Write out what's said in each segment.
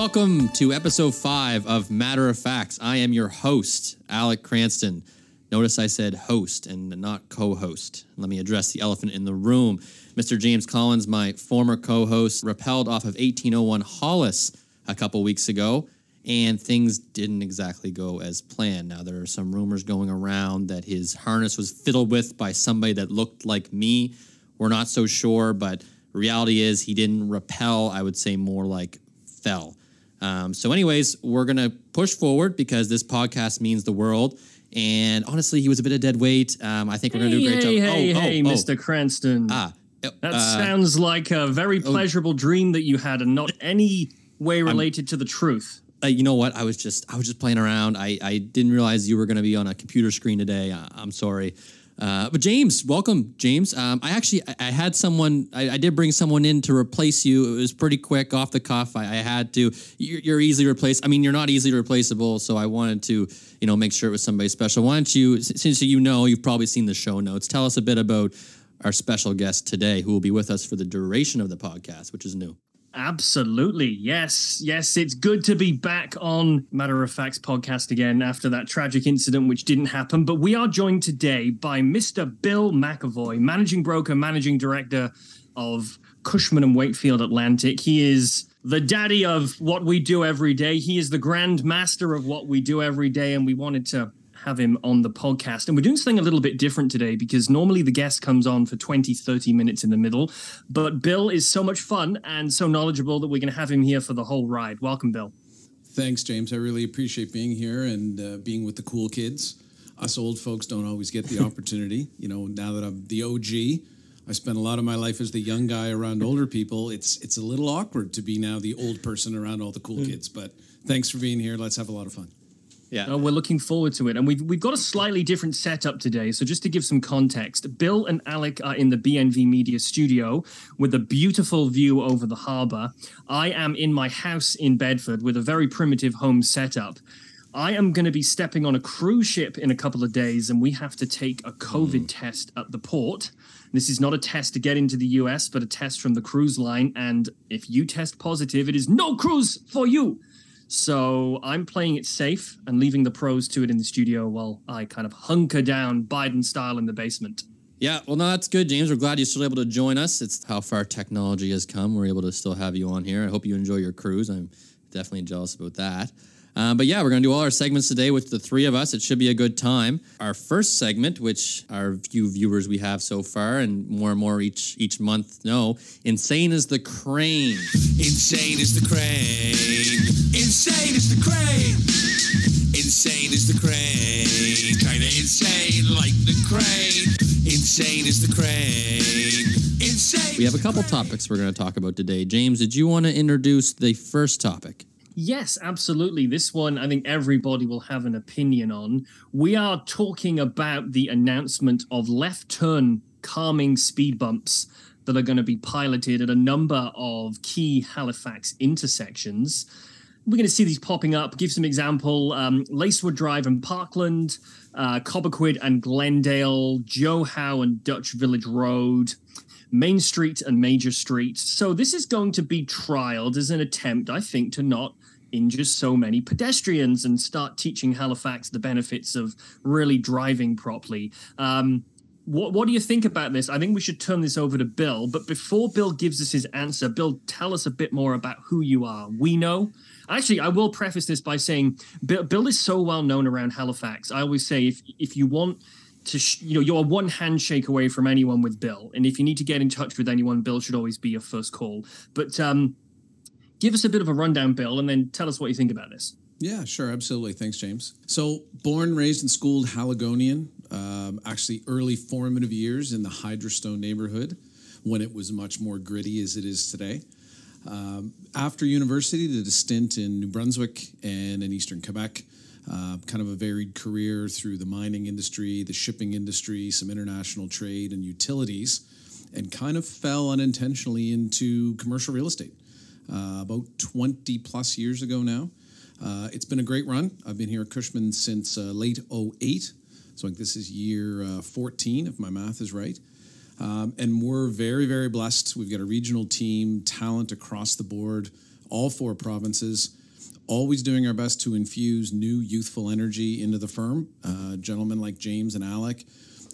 Welcome to episode five of Matter of Facts. I am your host, Alec Cranston. Notice I said host and not co host. Let me address the elephant in the room. Mr. James Collins, my former co host, repelled off of 1801 Hollis a couple weeks ago, and things didn't exactly go as planned. Now, there are some rumors going around that his harness was fiddled with by somebody that looked like me. We're not so sure, but reality is he didn't repel, I would say more like fell. Um, so, anyways, we're gonna push forward because this podcast means the world. And honestly, he was a bit of dead weight. Um, I think we're gonna do a great hey, job. Hey, oh, hey, oh, oh. Mr. Cranston. Ah, that uh, sounds like a very pleasurable dream that you had and not any way related to the truth. uh, you know what? I was just I was just playing around. I, I didn't realize you were going to be on a computer screen today. I, I'm sorry. Uh, but James, welcome, James. Um, I actually I, I had someone. I, I did bring someone in to replace you. It was pretty quick off the cuff. I, I had to. You're, you're easily replaced. I mean, you're not easily replaceable. So I wanted to, you know, make sure it was somebody special. Why don't you, since you know, you've probably seen the show notes. Tell us a bit about our special guest today, who will be with us for the duration of the podcast, which is new. Absolutely. Yes. Yes. It's good to be back on Matter of Facts podcast again after that tragic incident, which didn't happen. But we are joined today by Mr. Bill MacAvoy, managing broker, managing director of Cushman and Wakefield Atlantic. He is the daddy of what we do every day. He is the grand master of what we do every day. And we wanted to have him on the podcast. And we're doing something a little bit different today because normally the guest comes on for 20, 30 minutes in the middle. But Bill is so much fun and so knowledgeable that we're going to have him here for the whole ride. Welcome, Bill. Thanks, James. I really appreciate being here and uh, being with the cool kids. Us old folks don't always get the opportunity. You know, now that I'm the OG, I spent a lot of my life as the young guy around older people. It's it's a little awkward to be now the old person around all the cool kids. But thanks for being here. Let's have a lot of fun. Yeah. Uh, we're looking forward to it. And we've, we've got a slightly different setup today. So, just to give some context, Bill and Alec are in the BNV Media studio with a beautiful view over the harbor. I am in my house in Bedford with a very primitive home setup. I am going to be stepping on a cruise ship in a couple of days, and we have to take a COVID test at the port. This is not a test to get into the US, but a test from the cruise line. And if you test positive, it is no cruise for you. So I'm playing it safe and leaving the pros to it in the studio while I kind of hunker down Biden style in the basement. Yeah, well, no, that's good, James. We're glad you're still able to join us. It's how far technology has come. We're able to still have you on here. I hope you enjoy your cruise. I'm definitely jealous about that. Um, but yeah, we're going to do all our segments today with the three of us. It should be a good time. Our first segment, which our few viewers we have so far, and more and more each each month know, insane is the crane. Insane is the crane. Insane is the crane. Insane is the crane. Kinda insane like the crane. Insane is the crane. Insane. We have a couple topics we're going to talk about today. James, did you want to introduce the first topic? Yes, absolutely. This one, I think everybody will have an opinion on. We are talking about the announcement of left turn calming speed bumps that are going to be piloted at a number of key Halifax intersections. We're going to see these popping up. Give some example: um, Lacewood Drive and Parkland, uh, Cobequid and Glendale, Joe Howe and Dutch Village Road, Main Street and Major Street. So this is going to be trialed as an attempt, I think, to not injure so many pedestrians and start teaching Halifax the benefits of really driving properly. Um, what, what do you think about this? I think we should turn this over to Bill. But before Bill gives us his answer, Bill, tell us a bit more about who you are. We know. Actually, I will preface this by saying Bill, Bill is so well known around Halifax. I always say if if you want to, sh- you know, you're one handshake away from anyone with Bill, and if you need to get in touch with anyone, Bill should always be your first call. But um, give us a bit of a rundown, Bill, and then tell us what you think about this. Yeah, sure, absolutely. Thanks, James. So, born, raised, and schooled Haligonian. Um, actually, early formative years in the Hydrostone neighborhood when it was much more gritty as it is today. Um, after university, did a stint in New Brunswick and in Eastern Quebec. Uh, kind of a varied career through the mining industry, the shipping industry, some international trade, and utilities, and kind of fell unintentionally into commercial real estate uh, about 20 plus years ago now. Uh, it's been a great run. I've been here at Cushman since uh, late 08. So I think this is year uh, 14, if my math is right. Um, and we're very, very blessed. We've got a regional team, talent across the board, all four provinces. Always doing our best to infuse new youthful energy into the firm. Uh, gentlemen like James and Alec,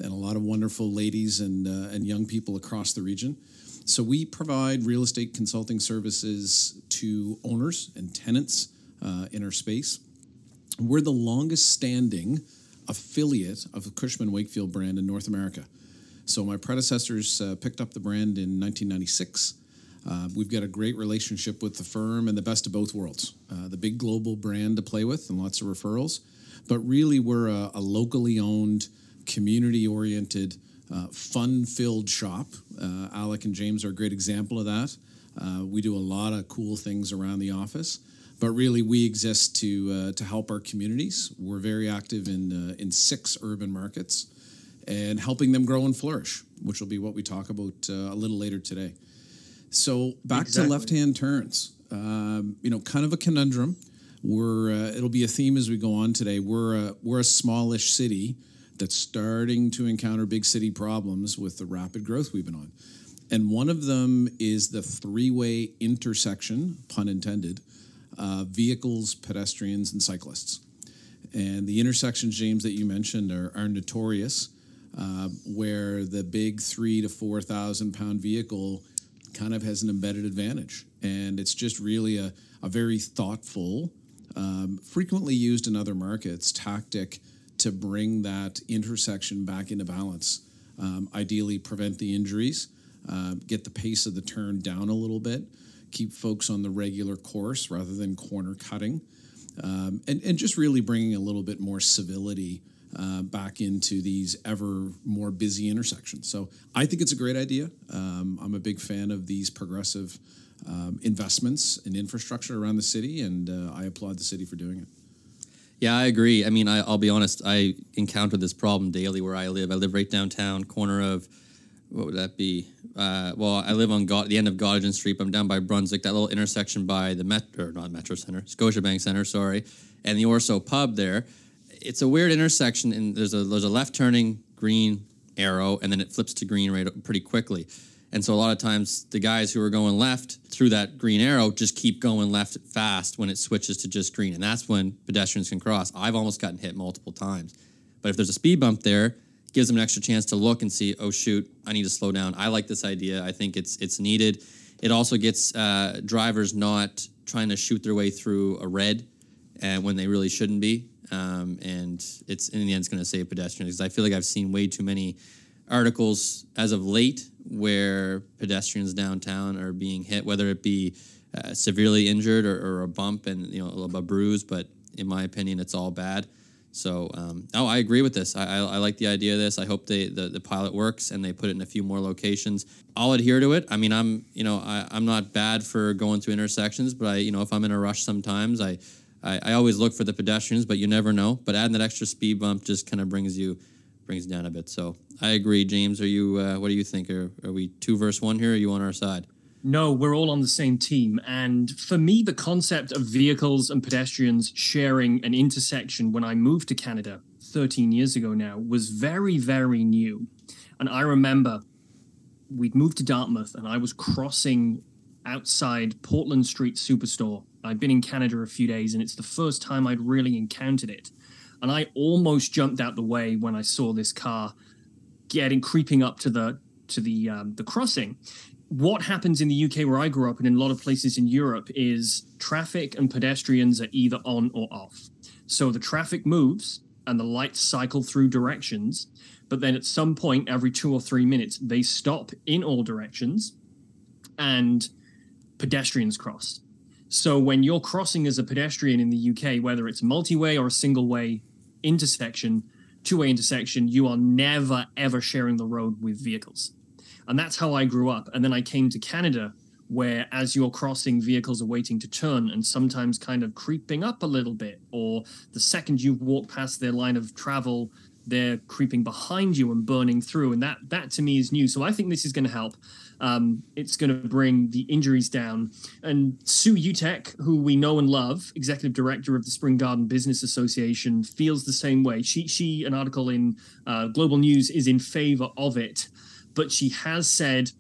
and a lot of wonderful ladies and uh, and young people across the region. So we provide real estate consulting services to owners and tenants uh, in our space. We're the longest standing affiliate of the Cushman Wakefield brand in North America. So my predecessors uh, picked up the brand in 1996. Uh, we've got a great relationship with the firm and the best of both worlds. Uh, the big global brand to play with and lots of referrals, but really we're a, a locally owned, community oriented, uh, fun filled shop. Uh, Alec and James are a great example of that. Uh, we do a lot of cool things around the office. But really, we exist to to help our communities. We're very active in in six urban markets, and helping them grow and flourish, which will be what we talk about uh, a little later today. So back Exactly. to left-hand turns. Um, you know, kind of a conundrum. We're uh, it'll be a theme as we go on today. We're a, we're a smallish city that's starting to encounter big city problems with the rapid growth we've been on, and one of them is the three-way intersection, pun intended, uh, vehicles, pedestrians, and cyclists. And the intersections, James, that you mentioned are, are notorious, uh, where the big three to 4,000 pound vehicle kind of has an embedded advantage. And it's just really a, a very thoughtful, um, frequently used in other markets tactic to bring that intersection back into balance. Um, ideally, prevent the injuries, uh, get the pace of the turn down a little bit, keep folks on the regular course rather than corner cutting um, and, and just really bringing a little bit more civility uh, back into these ever more busy intersections. So I think it's a great idea. Um, I'm a big fan of these progressive um, investments in infrastructure around the city, and uh, I applaud the city for doing it. Yeah, I agree. I mean, I, I'll be honest. I encounter this problem daily where I live. I live right downtown, corner of what would that be? Uh, well, I live on the end of Gottingen Street. I'm down by Brunswick, that little intersection by the Metro, or not Metro Center, Scotiabank Center, sorry, and the Orso Pub there. It's a weird intersection, and there's a there's a left turning green arrow, and then it flips to green right pretty quickly. And so a lot of times the guys who are going left through that green arrow just keep going left fast when it switches to just green, and that's when pedestrians can cross. I've almost gotten hit multiple times, but if there's a speed bump there, gives them an extra chance to look and see, oh shoot, I need to slow down. I like this idea. I think it's it's needed. It also gets uh, drivers not trying to shoot their way through a red, and when they really shouldn't be. Um, and it's in the end, it's going to save pedestrians because I feel like I've seen way too many articles as of late where pedestrians downtown are being hit, whether it be uh, severely injured or, or a bump and you know a bruise. But in my opinion, it's all bad. So, um, oh, I agree with this. I, I, I like the idea of this. I hope they the, the pilot works and they put it in a few more locations. I'll adhere to it. I mean, I'm you know I, I'm not bad for going through intersections, but I you know if I'm in a rush sometimes, I, I I always look for the pedestrians, but you never know. But adding that extra speed bump just kind of brings you brings down a bit. So I agree, James. Are you uh, what do you think? Are are we two versus one here? Or are you on our side? No, we're all on the same team. And for me, the concept of vehicles and pedestrians sharing an intersection when I moved to Canada 13 years ago now was very, very new. And I remember we'd moved to Dartmouth and I was crossing outside Portland Street Superstore. I'd been in Canada a few days and it's the first time I'd really encountered it. And I almost jumped out the way when I saw this car getting creeping up to the to the um, the crossing what happens in the UK where I grew up and in a lot of places in Europe is traffic and pedestrians are either on or off. So the traffic moves and the lights cycle through directions, but then at some point every 2 or 3 minutes they stop in all directions and pedestrians cross. So when you're crossing as a pedestrian in the UK whether it's multi-way or a single way intersection, two-way intersection, you are never ever sharing the road with vehicles. And that's how I grew up. And then I came to Canada, where as you're crossing, vehicles are waiting to turn and sometimes kind of creeping up a little bit. Or the second you walk past their line of travel, they're creeping behind you and burning through. And that that to me is new. So I think this is going to help. Um, it's going to bring the injuries down. And Sue Utek, who we know and love, executive director of the Spring Garden Business Association, feels the same way. She she an article in uh, Global News is in favor of it but she has said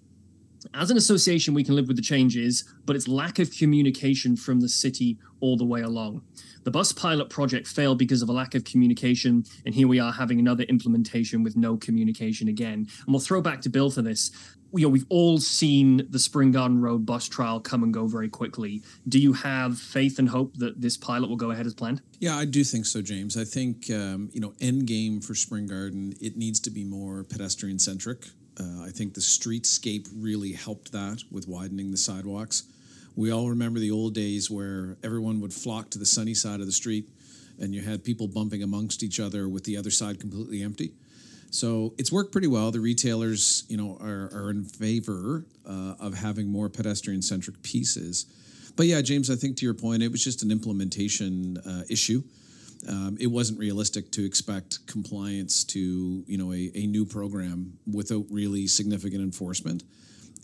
As an association, we can live with the changes, but it's lack of communication from the city all the way along. The bus pilot project failed because of a lack of communication, and here we are having another implementation with no communication again. And we'll throw back to Bill for this. You know, we've all seen the Spring Garden Road bus trial come and go very quickly. Do you have faith and hope that this pilot will go ahead as planned? Yeah, I do think so, James. I think um, you know, end game for Spring Garden, it needs to be more pedestrian centric. Uh, I think the streetscape really helped that with widening the sidewalks. We all remember the old days where everyone would flock to the sunny side of the street, and you had people bumping amongst each other with the other side completely empty. So it's worked pretty well. The retailers, you know, are, are in favor uh, of having more pedestrian centric pieces. But yeah, James, I think to your point, it was just an implementation uh, issue. Um, it wasn't realistic to expect compliance to you know a, a new program without really significant enforcement.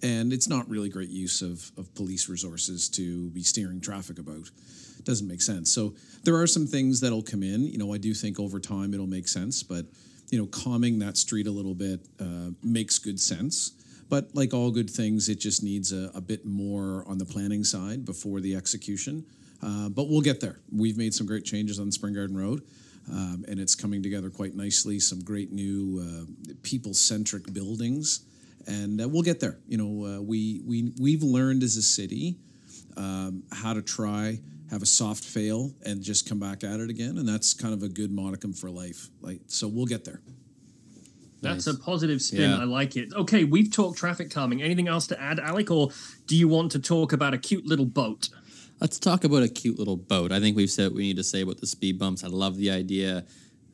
And it's not really great use of, of police resources to be steering traffic about. It doesn't make sense. So there are some things that'll come in. You know i do think over time it'll make sense but you know calming that street a little bit uh, makes good sense. But like all good things it just needs a, a bit more on the planning side before the execution uh, but we'll get there. We've made some great changes on Spring Garden Road, um, and it's coming together quite nicely. Some great new uh, people-centric buildings, and uh, we'll get there. You know, uh, we we we've learned as a city um, how to try have a soft fail and just come back at it again, and that's kind of a good modicum for life. Like, so we'll get there. That's Nice. a positive spin. Yeah. I like it. Okay, we've talked traffic calming. Anything else to add, Alec, or do you want to talk about a cute little boat? Let's talk about a cute little boat. I think we've said what we need to say about the speed bumps. I love the idea.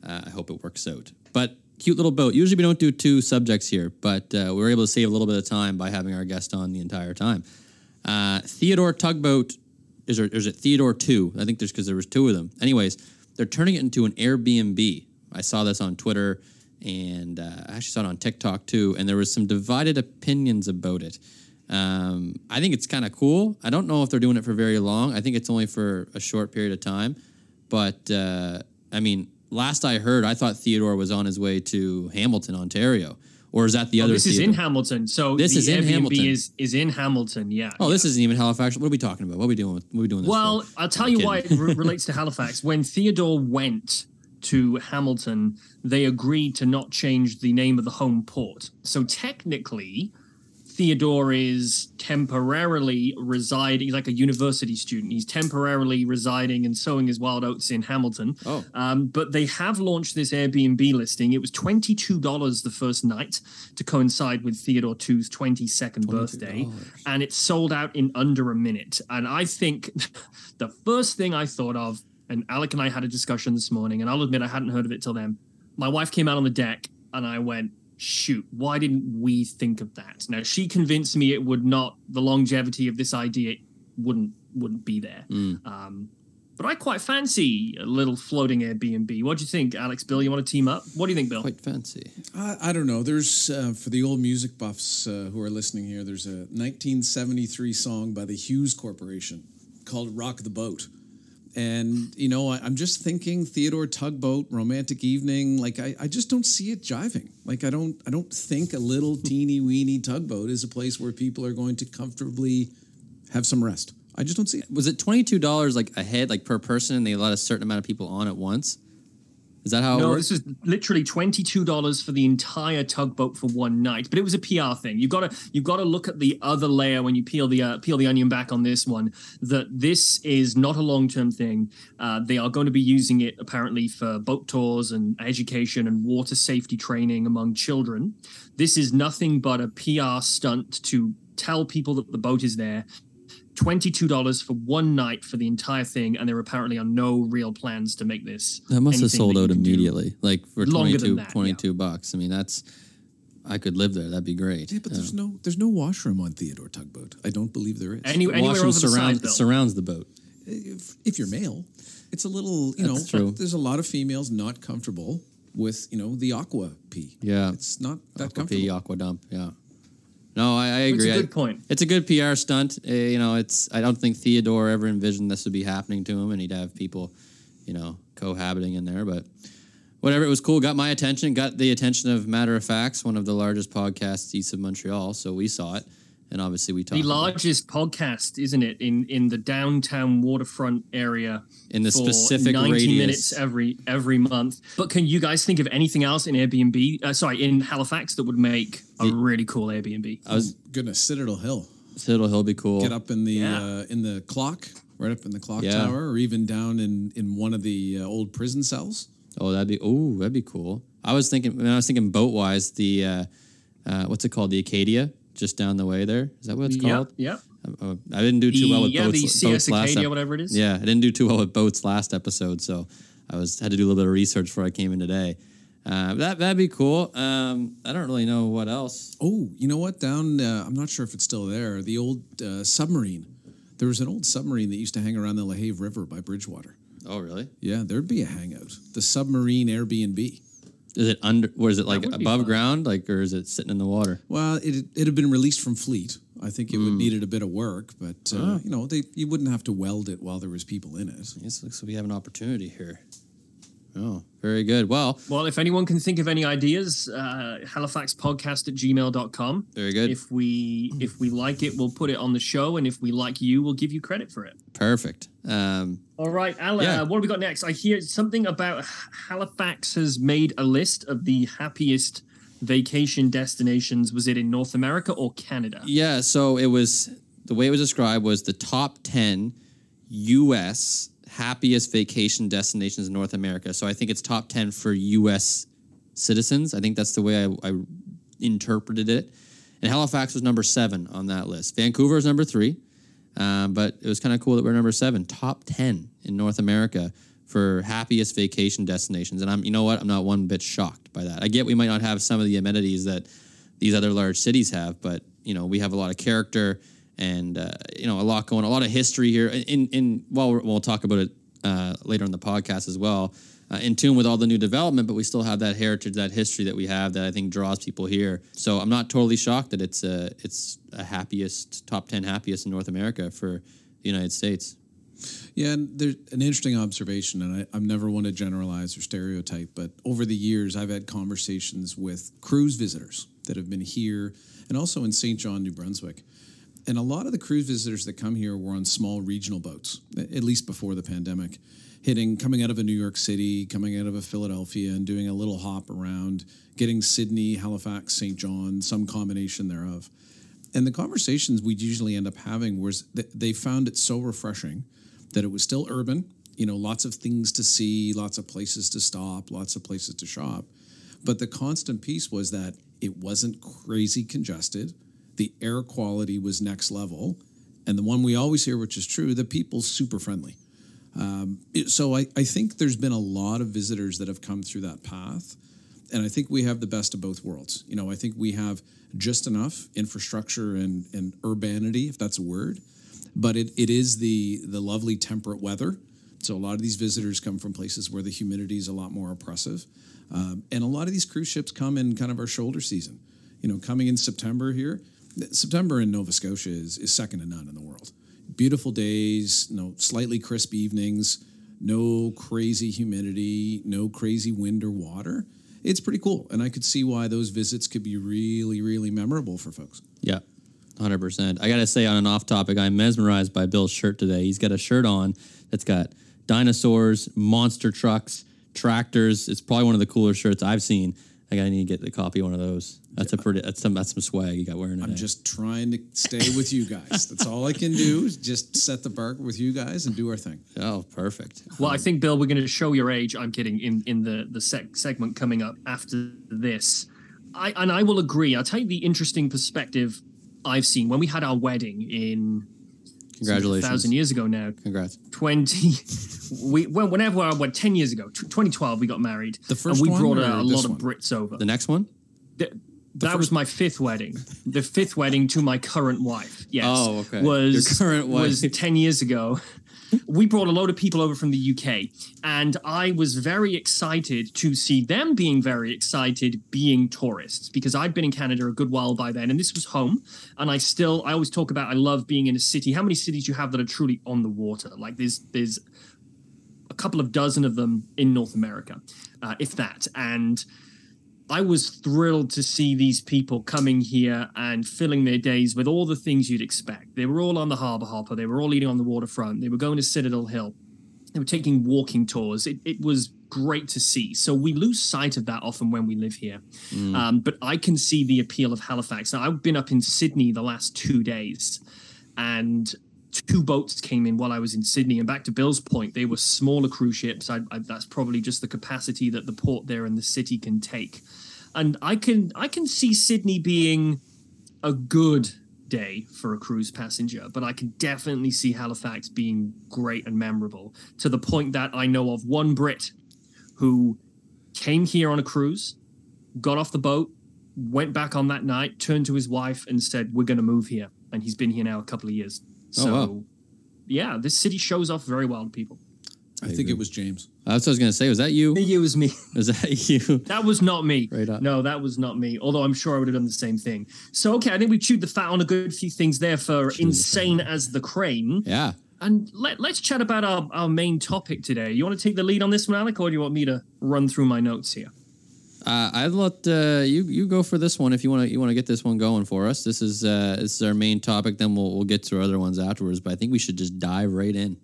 Uh, I hope it works out. But cute little boat. Usually we don't do two subjects here, but uh, we were able to save a little bit of time by having our guest on the entire time. Uh, Theodore Tugboat is there, is it Theodore two? I think there's because there was two of them. Anyways, they're turning it into an Airbnb. I saw this on Twitter and uh, I actually saw it on TikTok too. And there was some divided opinions about it. Um, I think it's kind of cool. I don't know if they're doing it for very long. I think it's only for a short period of time. But uh, I mean, last I heard, I thought Theodore was on his way to Hamilton, Ontario, or is that the Oh, other? this is in Hamilton. So This the is in Airbnb Hamilton. Is is in Hamilton. Yeah. Oh, this isn't even Halifax. What are we talking about? What are we doing? With, what are we doing? This Well, for? I'll tell I'm you why it re- relates to Halifax. When Theodore went to Hamilton, they agreed to not change the name of the home port. So technically, Theodore is temporarily residing. He's like a university student. He's temporarily residing and sowing his wild oats in Hamilton. Oh. Um, but they have launched this Airbnb listing. It was $22 the first night to coincide with Theodore II's 22nd birthday. And it sold out in under a minute. And I think the first thing I thought of, and Alec and I had a discussion this morning, and I'll admit I hadn't heard of it till then. My wife came out on the deck and I went, shoot, why didn't we think of that? Now she convinced me it would not, the longevity of this idea wouldn't wouldn't be there. Mm. Um, but I quite fancy a little floating Airbnb. What do you think, Alex? Bill, you want to team up? What do you think, Bill? quite fancy. I, I don't know. There's uh, for the old music buffs uh, who are listening here. There's a 1973 song by the Hues Corporation called "Rock the Boat," and you know I, I'm just thinking Theodore Tugboat, romantic evening. Like I, I just don't see it jiving. Like I don't I don't think a little hmm. teeny weeny tugboat is a place where people are going to comfortably have some rest. I just don't see it. Was it twenty two dollars like a head, like per person, and they let a certain amount of people on at once? Is that how it No, this is literally twenty two dollars for the entire tugboat for one night. But it was a PR thing. You've got to you've got to look at the other layer when you peel the uh, peel the onion back on this one. That this is not a long term thing. Uh, they are going to be using it apparently for boat tours and education and water safety training among children. This is nothing but a PR stunt to tell people that the boat is there. $22 for one night for the entire thing, and there apparently are no real plans to make this. That must have sold out immediately. Like for Longer 22, than that, 22 bucks. I mean, that's I could live there. That'd be great. Yeah, but there's no there's no washroom on Theodore Tugboat. I don't believe there is. Any, anywhere Washroom over the side, surrounds the boat. if, if you're male, it's a little, you That's know, true. Uh, there's a lot of females not comfortable with, you know, the aqua pee. Yeah. It's not that Aqua comfortable. P, aqua dump. Yeah. No, I, I It's a good point. It's a good PR stunt. Uh, you know, it's. I don't think Theodore ever envisioned this would be happening to him, and he'd have people, you know, cohabiting in there. But whatever, it was cool. Got my attention. Got the attention of Matter of Facts, one of the largest podcasts east of Montreal. So we saw it, and obviously we talk The about- largest podcast, isn't it, in in the downtown waterfront area in the for specific 90 radius. minutes every every month. But can you guys think of anything else in Airbnb? Uh, sorry, in Halifax that would make a The- really cool Airbnb. I was Goodness, Citadel Hill. Citadel Hill be cool. Get up in the Yeah. uh, in the clock, right up in the clock Yeah. tower, or even down in in one of the uh, old prison cells. Oh, that'd be oh, that'd be cool. I was thinking when I was thinking boat wise, the uh, uh, what's it called? The Acadia, just down the way there. Is that what it's called? Yeah. yep. Uh, I didn't do too The, well with yeah, boats, the boats last Acadia, ep- whatever it is. Yeah, I didn't do too well with boats last episode, so I was had to do a little bit of research before I came in today. Uh, that that'd be cool. Um, I don't really know what else. Oh, you know what? Down, uh, I'm not sure if it's still there. The old uh, submarine. There was an old submarine that used to hang around the LaHave River by Bridgewater. Oh, really? Yeah, there'd be a hangout. The submarine Airbnb. Is it under? Or is it like above fun. ground? Like, or is it sitting in the water? Well, it it had been released from Fleet. I think it would Hmm. needed a bit of work, but uh, Ah. you know, they you wouldn't have to weld it while there was people in it. Yes, looks like we have an opportunity here. Oh, very good. Well, Well, if anyone can think of any ideas, uh, halifaxpodcast at gmail.com. very good. If we if we like it, we'll put it on the show, and if we like you, we'll give you credit for it. Perfect. Um, All right, Al, Yeah. uh, what have we got next? I hear something about Halifax has made a list of the happiest vacation destinations. Was it in North America or Canada? Yeah, so it was the way it was described was the top 10 US happiest vacation destinations in North America. So I think it's top 10 for US citizens. I think that's the way I, I interpreted it. And Halifax was number seven on that list. Vancouver is number three. Um, but it was kind of cool that we're number seven, top 10 in North America for happiest vacation destinations. And I'm, you know what? I'm not one bit shocked by that. I get we might not have some of the amenities that these other large cities have, but you know we have a lot of character and uh, you know a lot going, a lot of history here. In in well, we're- we'll talk about it uh, later in the podcast as well. Uh, in tune with all the new development, but we still have that heritage, that history that we have that I think draws people here. So I'm not totally shocked that it's a it's a happiest top ten happiest in North America for the United States. Yeah, and there's an interesting observation, and I, I'm never one to generalize or stereotype, but over the years, I've had conversations with cruise visitors that have been here and also in Saint John, New Brunswick. And a lot of the cruise visitors that come here were on small regional boats, at least before the pandemic, hitting, coming out of a New York City, coming out of a Philadelphia, and doing a little hop around, getting Sydney, Halifax, Saint John, some combination thereof. And the conversations we'd usually end up having was they found it so refreshing that it was still urban, you know, lots of things to see, lots of places to stop, lots of places to shop. But the constant piece was that it wasn't crazy congested, the air quality was next level, and the one we always hear, which is true, the people super friendly. Um, it- so I, I think there's been a lot of visitors that have come through that path. And I think we have the best of both worlds. You know, I think we have just enough infrastructure and, and urbanity, if that's a word, but it, it is the the lovely temperate weather. So a lot of these visitors come from places where the humidity is a lot more oppressive, um, and a lot of these cruise ships come in kind of our shoulder season. You know, coming in September here, September in Nova Scotia is, is second to none in the world. Beautiful days, know, slightly crisp evenings, no crazy humidity, no crazy wind or water. It's pretty cool, and I could see why those visits could be really, really memorable for folks. Yeah, hundred percent. I gotta say, on an off topic, I'm mesmerized by Bill's shirt today. He's got a shirt on that's got dinosaurs, monster trucks, tractors. It's probably one of the cooler shirts I've seen. I gotta need to get the copy of one of those. That's a pretty. That's some. That's some swag you got wearing today. I'm just trying to stay with you guys. That's all I can do is just set the bar with you guys and do our thing. Oh, perfect. Well, I think Bill, we're going to show your age. I'm kidding. In in the the sec- segment coming up after this, I and I will agree. I'll tell you the interesting perspective I've seen when we had our wedding in Congratulations. a thousand years ago now. Congrats. 20 we whenever I went 10 years ago tw- 2012 we got married The first and we one brought a, lot of brits over The next one. Th- that was my fifth wedding the fifth wedding to my current wife yes Oh, okay. was Your current was 10 years ago we brought a load of people over from the UK and I was very excited to see them being very excited being tourists because I'd been in Canada a good while by then and this was home. And I still I always talk about I love being in a city. How many cities you have that are truly on the water? Like there's there's a couple of dozen of them in North America, uh, if that. And I was thrilled to see these people coming here and filling their days with all the things you'd expect. They were all on the Harbor Hopper. They were all eating on the waterfront. They were going to Citadel Hill. They were taking walking tours. It, it was great to see. So we lose sight of that often when we live here. Um, but I can see the appeal of Halifax. Now, I've been up in Sydney the last two days, and two boats came in while I was in Sydney. And back to Bill's point, they were smaller cruise ships. I, I, that's probably just the capacity that the port there and the city can take. And I can I can see Sydney being a good day for a cruise passenger, but I can definitely see Halifax being great and memorable to the point that I know of one Brit who came here on a cruise, got off the boat, went back on that night, turned to his wife and said, "We're going to move here." And he's been here now a couple of years. Oh, So, wow. yeah, this city shows off very well to people. I, think it was James. That's what I was going to say. Was that you? I think it was me. Was that you? That was not me. Right up. No, that was not me. Although I'm sure I would have done the same thing. So okay, I think we chewed the fat on a good few things there for insane as the crane. Yeah. And let, let's chat about our, our main topic today. You want to take the lead on this one, Alec, or do you want me to run through my notes here? Uh, I'd let uh, you you go for this one if you want to you want to get this one going for us. This is uh, this is our main topic. Then we'll we'll get to our other ones afterwards. But I think we should just dive right in.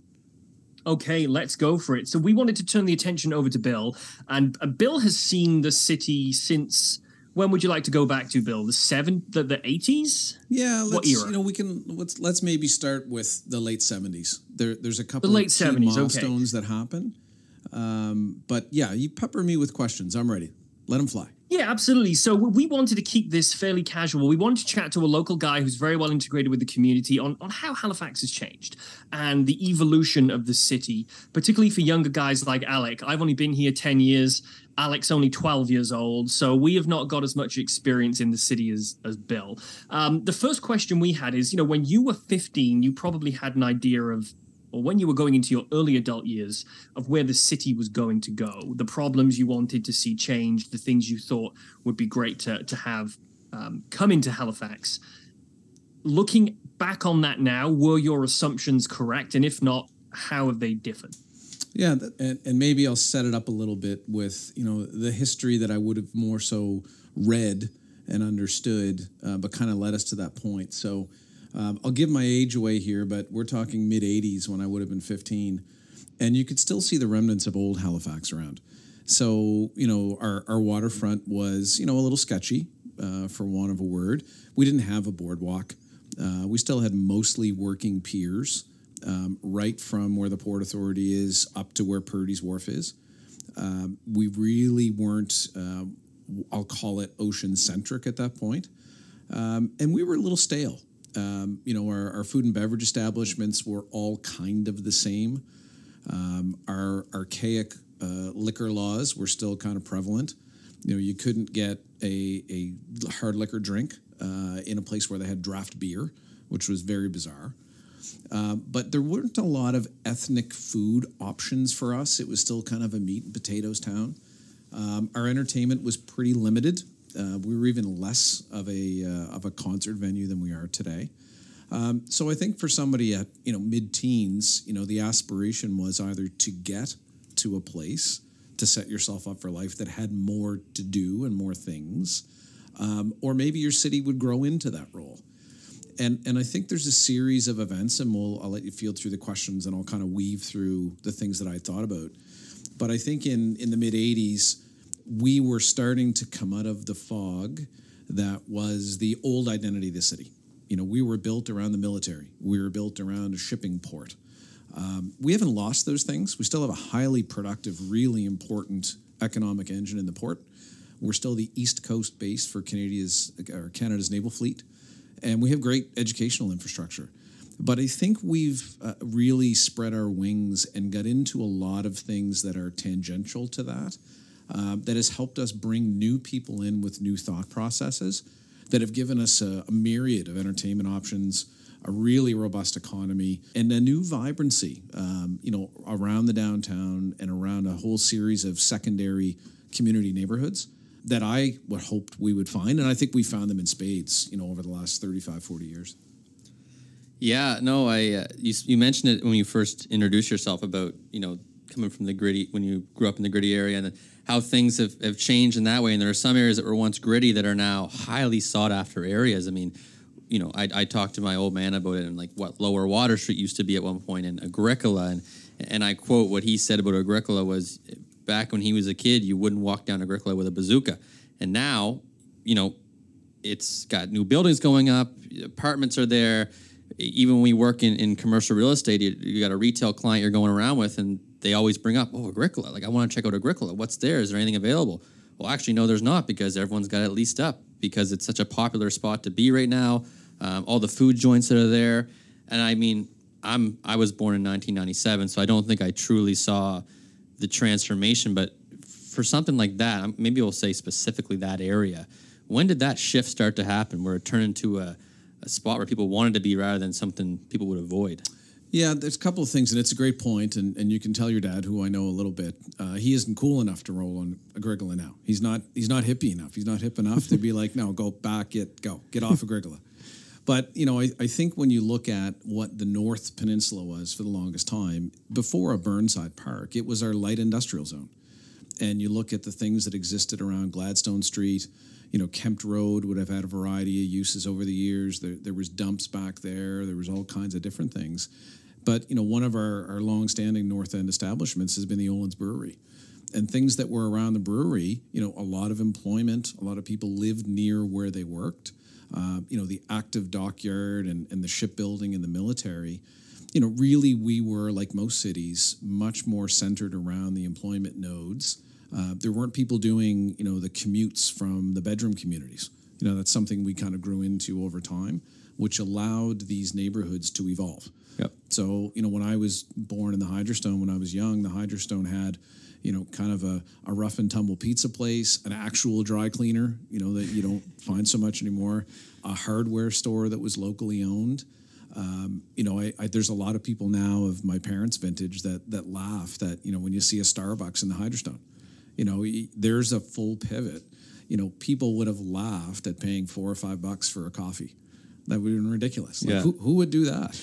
Okay, let's go for it. So we wanted to turn the attention over to Bill, and uh, Bill has seen the city since. When would you like to go back to, Bill? The seven, the the eighties? Yeah, let's, What era? you know, we can let's let's maybe start with the late seventies. There, there's a couple late of key 70s, okay. milestones that happen. Um, but yeah, you pepper me with questions. I'm ready. Let them fly. Yeah, absolutely. So we wanted to keep this fairly casual. We wanted to chat to a local guy who's very well integrated with the community on, on how Halifax has changed and the evolution of the city, particularly for younger guys like Alec. I've only been here 10 years. Alec's only 12 years old, so we have not got as much experience in the city as, as Bill. Um, the first question we had is, you know, when you were 15, you probably had an idea of or when you were going into your early adult years of where the city was going to go, the problems you wanted to see changed, the things you thought would be great to, to have um, come into Halifax. Looking back on that now, were your assumptions correct? And if not, how have they differed? Yeah, and, and maybe I'll set it up a little bit with you know the history that I would have more so read and understood, uh, but kind of led us to that point. So um, I'll give my age away here, but we're talking mid '80s when I would have been 15, and you could still see the remnants of old Halifax around. So you know our our waterfront was you know a little sketchy, uh, for want of a word. We didn't have a boardwalk. Uh, we still had mostly working piers um, right from where the Port Authority is up to where Purdy's Wharf is. Um, we really weren't, uh, I'll call it ocean centric at that point. Um, and we were a little stale. Um, you know, our, our food and beverage establishments were all kind of the same. Um, our archaic uh, liquor laws were still kind of prevalent. You know, you couldn't get a, a hard liquor drink uh, in a place where they had draft beer, which was very bizarre. Um, but there weren't a lot of ethnic food options for us. It was still kind of a meat and potatoes town. Um, our entertainment was pretty limited. Uh, we were even less of a uh, of a concert venue than we are today. Um, so I think for somebody at you know mid teens, you know the aspiration was either to get to a place to set yourself up for life that had more to do and more things, um, or maybe your city would grow into that role and and I think there's a series of events, and we'll I'll let you feel through the questions, and I'll kind of weave through the things that I thought about. But I think in in the mid '80s, we were starting to come out of the fog that was the old identity of the city. You know, we were built around the military. We were built around a shipping port. Um, we haven't lost those things. We still have a highly productive, really important economic engine in the port. We're still the East Coast base for Canada's or Canada's naval fleet and we have great educational infrastructure. But I think we've uh, really spread our wings and got into a lot of things that are tangential to that. Um, that has helped us bring new people in with new thought processes that have given us a, a myriad of entertainment options, a really robust economy, and a new vibrancy. Um, you know, around the downtown and around a whole series of secondary community neighborhoods that I would hoped we would find. And I think we found them in spades, you know, over the last 35, 40 years. Yeah, no, I uh, you you mentioned it when you first introduced yourself about you know coming from the gritty when you grew up in the gritty area and how things have, have changed in that way. And there are some areas that were once gritty that are now highly sought after areas. I mean, you know, I, I talked to my old man about it and like what Lower Water Street used to be at one point in Agricola. And, and I quote what he said about Agricola was back when he was a kid, you wouldn't walk down Agricola with a bazooka. And now, you know, it's got new buildings going up, apartments are there. Even when we work in, in commercial real estate, you, you got a retail client you're going around with, and they always bring up, oh, Agricola. Like, I want to check out Agricola. What's there? Is there anything available? Well, actually, no, there's not because everyone's got it leased up because it's such a popular spot to be right now. Um, all the food joints that are there, and I mean, I'm I was born in 1997, so I don't think I truly saw the transformation. But for something like that, maybe we'll say specifically that area. When did that shift start to happen, where it turned into a, a spot where people wanted to be rather than something people would avoid? Yeah, there's a couple of things, and it's a great point, and, and you can tell your dad, who I know a little bit, uh, he isn't cool enough to roll on Agricola now. He's not he's not hippie enough. He's not hip enough to be like, no, go back, get go, get off Agricola. But you know, I, I think when you look at what the North Peninsula was for the longest time, before a Burnside Park, it was our light industrial zone. And you look at the things that existed around Gladstone Street, you know, Kempt Road would have had a variety of uses over the years. There, there was dumps back there. There was all kinds of different things. But you know, one of our, our long-standing North End establishments has been the Oland's Brewery, and things that were around the brewery. You know, a lot of employment. A lot of people lived near where they worked. Uh, you know, the active dockyard and, and the shipbuilding and the military. You know, really, we were like most cities, much more centered around the employment nodes. Uh, there weren't people doing, you know, the commutes from the bedroom communities. You know, that's something we kind of grew into over time, which allowed these neighborhoods to evolve. Yep. So, you know, when I was born in the Hydrostone, when I was young, the Hydrostone had, you know, kind of a, a rough and tumble pizza place, an actual dry cleaner, you know, that you don't find so much anymore, a hardware store that was locally owned. Um, you know, I, I, there's a lot of people now of my parents' vintage that that laugh that you know when you see a Starbucks in the Hydrostone, you know, there's a full pivot. You know, people would have laughed at paying four or five bucks for a coffee that would have been ridiculous. Like, Yeah. who, who would do that?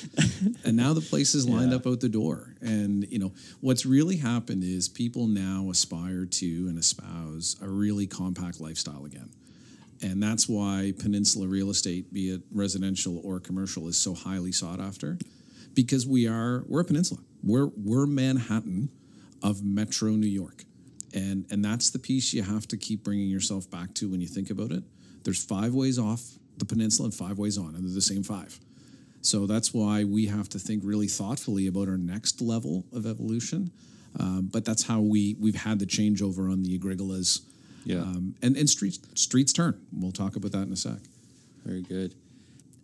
and now the place is lined Yeah. up out the door. And you know what's really happened is people now aspire to and espouse a really compact lifestyle again. And that's why peninsula real estate, be it residential or commercial, is so highly sought after. Because we are we're a peninsula. We're we're Manhattan of Metro New York. And and that's the piece you have to keep bringing yourself back to when you think about it. There's five ways off the peninsula and five ways on, and they're the same five. So that's why we have to think really thoughtfully about our next level of evolution. Um, but that's how we we've had the changeover on the Agricolas. Yeah. Um, and and streets streets turn. We'll talk about that in a sec. Very good.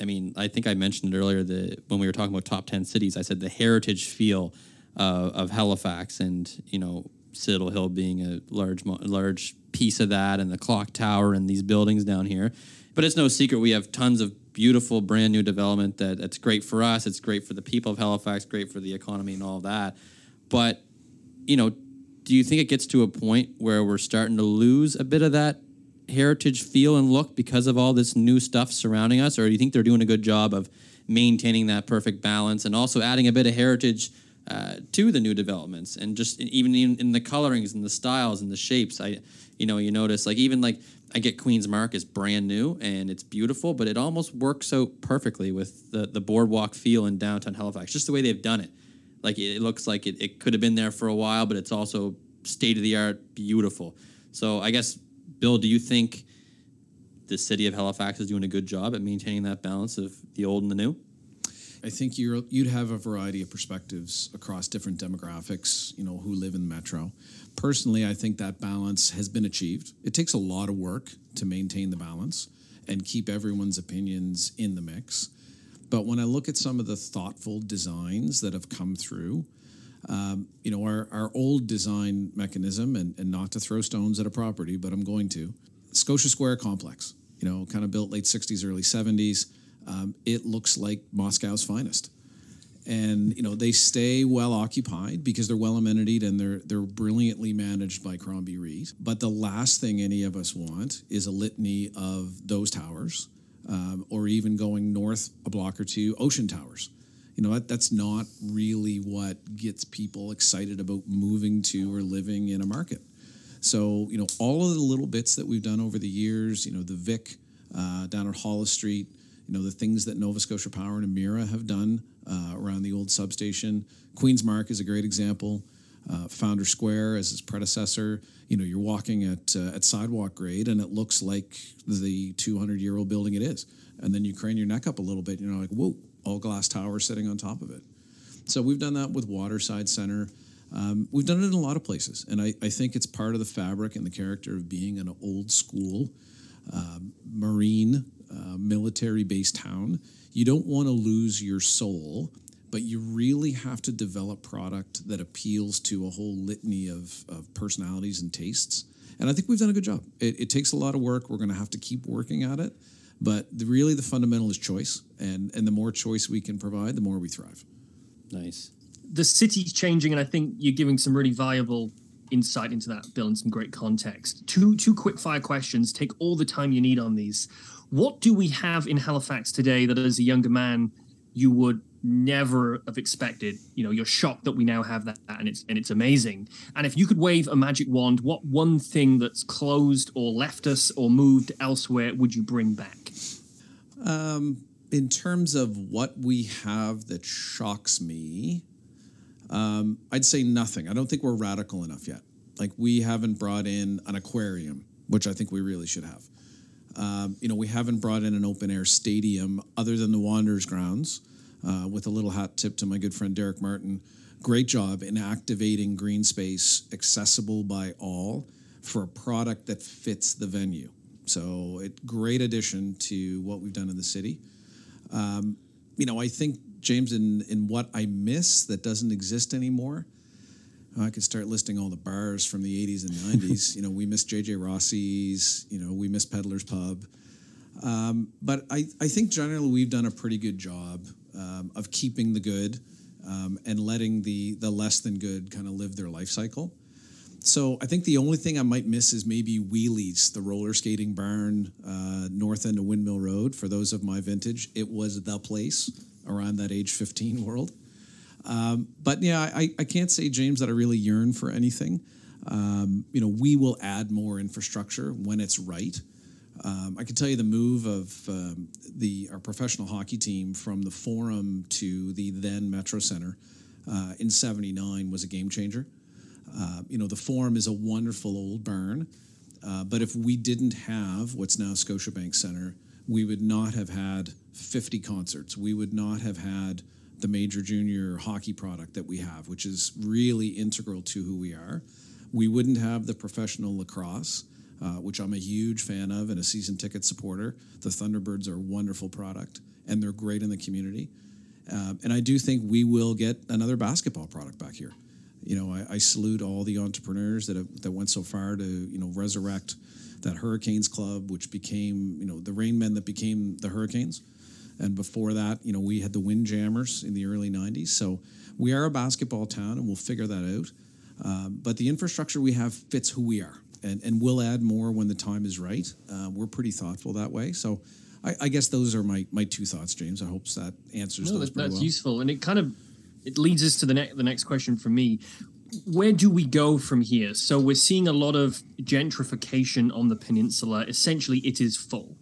I mean, I think I mentioned earlier that when we were talking about top 10 cities, I said the heritage feel uh, of Halifax and, you know, Citadel Hill being a large, large piece of that and the clock tower and these buildings down here. But it's no secret we have tons of beautiful brand new development that, that's great for us. It's great for the people of Halifax, great for the economy and all that. But, you know, do you think it gets to a point where we're starting to lose a bit of that heritage feel and look because of all this new stuff surrounding us, or do you think they're doing a good job of maintaining that perfect balance and also adding a bit of heritage uh, to the new developments and just even in, in the colorings and the styles and the shapes? I, you know, you notice like even like I get Queen's Marque is brand new and it's beautiful, but it almost works out perfectly with the the boardwalk feel in downtown Halifax, just the way they've done it. Like it, it looks like it, it could have been there for a while, but it's also state of the art, beautiful. So I guess, Bill, do you think the city of Halifax is doing a good job at maintaining that balance of the old and the new? I think you're, you'd have a variety of perspectives across different demographics, you know, who live in the metro. Personally, I think that balance has been achieved. It takes a lot of work to maintain the balance and keep everyone's opinions in the mix. But when I look at some of the thoughtful designs that have come through, um, you know, our, our old design mechanism, and, and not to throw stones at a property, but I'm going to, Scotia Square complex, you know, kind of built late 60s, early 70s. Um, it looks like Moscow's finest. And you know they stay well occupied because they're well amenitied and they're they're brilliantly managed by Crombie REIT. But the last thing any of us want is a litany of those towers, um, or even going north a block or two, Ocean Towers. You know, that, that's not really what gets people excited about moving to or living in a market. So, you know, all of the little bits that we've done over the years, you know, the Vic uh, down at Hollis Street, you know, the things that Nova Scotia Power and Emera have done uh, around the old substation. Queen's Marque is a great example. Uh, Founder Square as its predecessor. You know, you're walking at uh, at sidewalk grade, and it looks like the 200 year old building it is. And then you crane your neck up a little bit, and you're like, whoa, all glass tower sitting on top of it. So we've done that with Waterside Center. Um, we've done it in a lot of places, and I, I think it's part of the fabric and the character of being an old school uh, marine uh, military based town. You don't want to lose your soul, but you really have to develop product that appeals to a whole litany of, of personalities and tastes. And I think we've done a good job. It, it takes a lot of work. We're going to have to keep working at it. But the, really, the fundamental is choice, and and the more choice we can provide, the more we thrive. Nice. The city's changing, and I think you're giving some really valuable insight into that, Bill, and some great context. Two two quick fire questions. Take all the time you need on these. What do we have in Halifax today that, as a younger man, you would never have expected? You know, you're shocked that we now have that, and it's and it's amazing. And if you could wave a magic wand, what one thing that's closed or left us or moved elsewhere would you bring back? in terms of what we have that shocks me, um, I'd say nothing. I don't think we're radical enough yet. Like we haven't brought in an aquarium, which I think we really should have. Um, you know, we haven't brought in an open air stadium other than the Wanderers grounds. Uh, with a little hat tip to my good friend Derek Martin. Great job in activating green space accessible by all for a product that fits the venue. So, it great addition to what we've done in the city you know, I think James, in in what I miss that doesn't exist anymore. I could start listing all the bars from the '80s and '90s. you know, we miss JJ Rossy's. You know, we miss Peddler's Pub. Um, but I, I think generally we've done a pretty good job um, of keeping the good um, and letting the the less than good kind of live their life cycle. So I think the only thing I might miss is maybe Wheelies, the roller skating barn uh, north end of Windmill Road. For those of my vintage, it was the place around that age 15 world. Um, but yeah, I, I can't say, James, that I really yearn for anything. Um, you know, we will add more infrastructure when it's right. Um, I can tell you the move of um, the our professional hockey team from the Forum to the then Metro Center uh, in '79 was a game changer. Uh, you know, the Forum is a wonderful old barn, uh, but if we didn't have what's now Scotiabank Center, we would not have had 50 concerts. We would not have had the major junior hockey product that we have, which is really integral to who we are. We wouldn't have the professional lacrosse, uh, which I'm a huge fan of and a season ticket supporter. The Thunderbirds are a wonderful product, and they're great in the community. Uh, and I do think we will get another basketball product back here. You know, I, I salute all the entrepreneurs that have, that went so far to you know resurrect that Hurricanes club, which became you know the Rainmen that became the Hurricanes, and before that, you know, we had the Windjammers in the early '90s. So we are a basketball town, and we'll figure that out. Um, but the infrastructure we have fits who we are, and and we'll add more when the time is right. Uh, we're pretty thoughtful that way. So. I, I guess those are my, my two thoughts, James. I hope that answers No, those that, that's well. useful, and it kind of it leads us to the next the next question for me. Where do we go from here? So we're seeing a lot of gentrification on the peninsula. Essentially, it is full.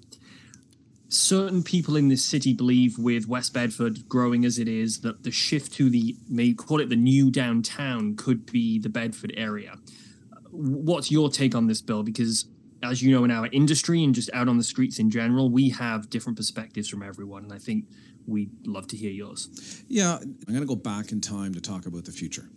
Certain people in this city believe, with West Bedford growing as it is, that the shift to the may call it the new downtown could be the Bedford area. What's your take on this, Bill? Because as you know, in our industry and just out on the streets in general, we have different perspectives from everyone, and I think we'd love to hear yours. Yeah, I'm going to go back in time to talk about the future.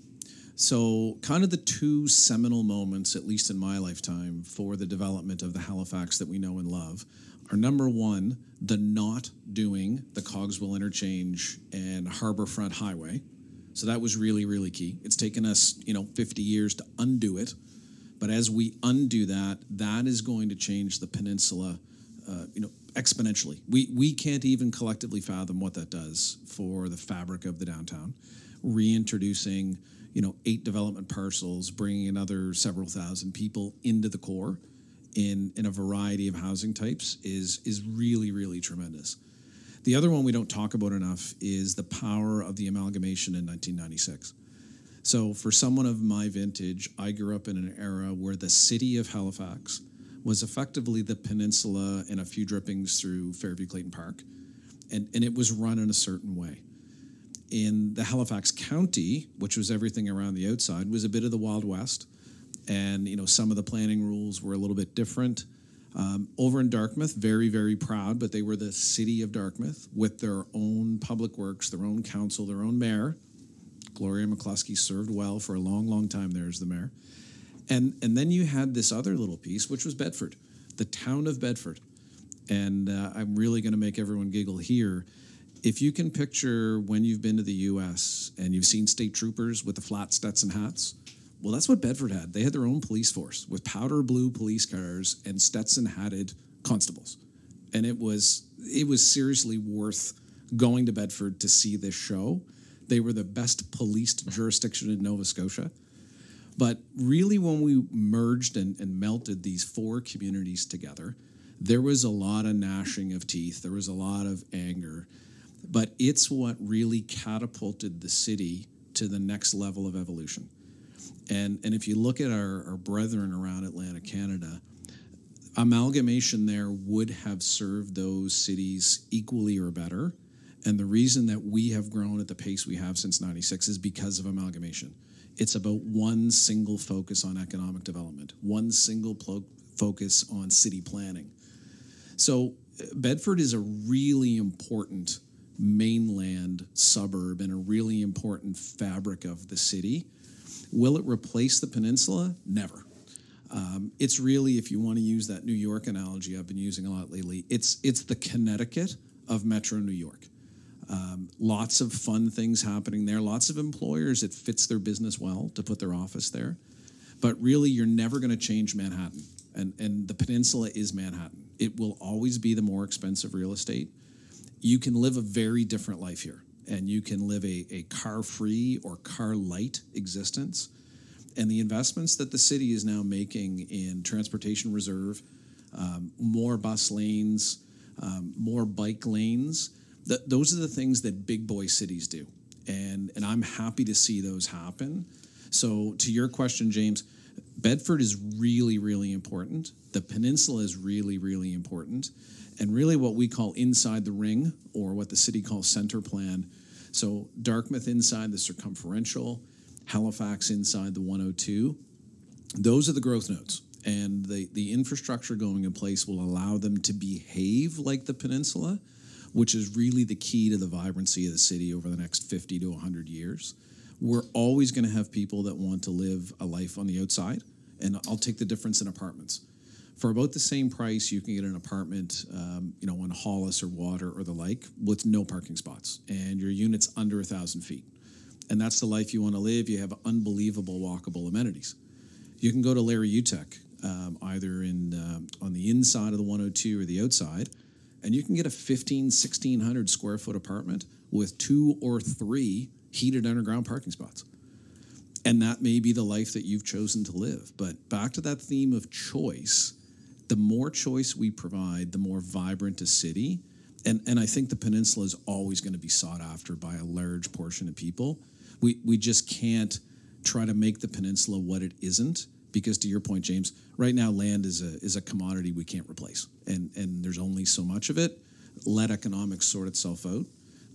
So, kind of the two seminal moments, at least in my lifetime, for the development of the Halifax that we know and love are number one, the not doing the Cogswell Interchange and Harborfront Highway. So that was really, really key. It's taken us, you know, 50 years to undo it. But as we undo that, that is going to change the peninsula, uh, you know, exponentially. We we can't even collectively fathom what that does for the fabric of the downtown. Reintroducing, you know, eight development parcels, bringing another several thousand people into the core, in in a variety of housing types is is really really tremendous. The other one we don't talk about enough is the power of the amalgamation in 1996. So, for someone of my vintage, I grew up in an era where the city of Halifax was effectively the peninsula and a few drippings through Fairview Clayton Park. And, and it was run in a certain way. In the Halifax County, which was everything around the outside, was a bit of the Wild West. And you know, some of the planning rules were a little bit different. Um, over in Dartmouth, very, very proud, but they were the city of Dartmouth with their own public works, their own council, their own mayor. Gloria McCluskey served well for a long, long time there as the mayor. And, and then you had this other little piece, which was Bedford, the town of Bedford. And uh, I'm really going to make everyone giggle here. If you can picture when you've been to the US and you've seen state troopers with the flat Stetson hats, well, that's what Bedford had. They had their own police force with powder blue police cars and Stetson hatted constables. And it was it was seriously worth going to Bedford to see this show. They were the best policed jurisdiction in Nova Scotia. But really, when we merged and, and melted these four communities together, there was a lot of gnashing of teeth. There was a lot of anger. But it's what really catapulted the city to the next level of evolution. And, and if you look at our, our brethren around Atlantic Canada, amalgamation there would have served those cities equally or better. And the reason that we have grown at the pace we have since 96 is because of amalgamation. It's about one single focus on economic development, one single plo- focus on city planning. So, Bedford is a really important mainland suburb and a really important fabric of the city. Will it replace the peninsula? Never. Um, it's really, if you want to use that New York analogy I've been using a lot lately, it's it's the Connecticut of Metro New York. Um, lots of fun things happening there. Lots of employers it fits their business well to put their office there. But really, you're never going to change Manhattan, and and the peninsula is Manhattan. It will always be the more expensive real estate. You can live a very different life here and you can live a, a car free or car light existence. And the investments that the city is now making in transportation reserve, um, more bus lanes, um, more bike lanes, th- those are the things that big boy cities do. And, and I'm happy to see those happen. So, to your question, James, Bedford is really, really important. The peninsula is really, really important. And really, what we call inside the ring, or what the city calls center plan, so Dartmouth inside the circumferential, Halifax inside the 102. Those are the growth nodes. And the, the infrastructure going in place will allow them to behave like the peninsula, which is really the key to the vibrancy of the city over the next 50 to 100 years. We're always going to have people that want to live a life on the outside. And I'll take the difference in apartments for about the same price, you can get an apartment, um, you know, on Hollis or Water or the like, with no parking spots, and your unit's under a thousand feet, and that's the life you want to live. You have unbelievable walkable amenities. You can go to Larry Uteck, um, either in uh, on the inside of the 102 or the outside, and you can get a 15, 1600 square foot apartment with two or three heated underground parking spots. And that may be the life that you've chosen to live. But back to that theme of choice, the more choice we provide, the more vibrant a city. And, and I think the peninsula is always going to be sought after by a large portion of people. We, we just can't try to make the peninsula what it isn't because to your point james right now land is a is a commodity we can't replace and and there's only so much of it let economics sort itself out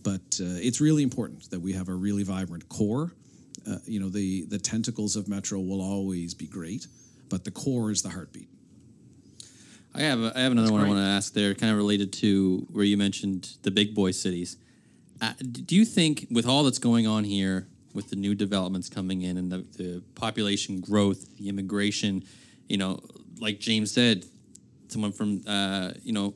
but uh, it's really important that we have a really vibrant core uh, you know the the tentacles of metro will always be great but the core is the heartbeat I have a, I have another That's one great. I want to ask there, kind of related to where you mentioned the big boy cities. Uh, do you think, with all that's going on here, with the new developments coming in and the, the population growth, the immigration, you know, like James said, someone from uh, you know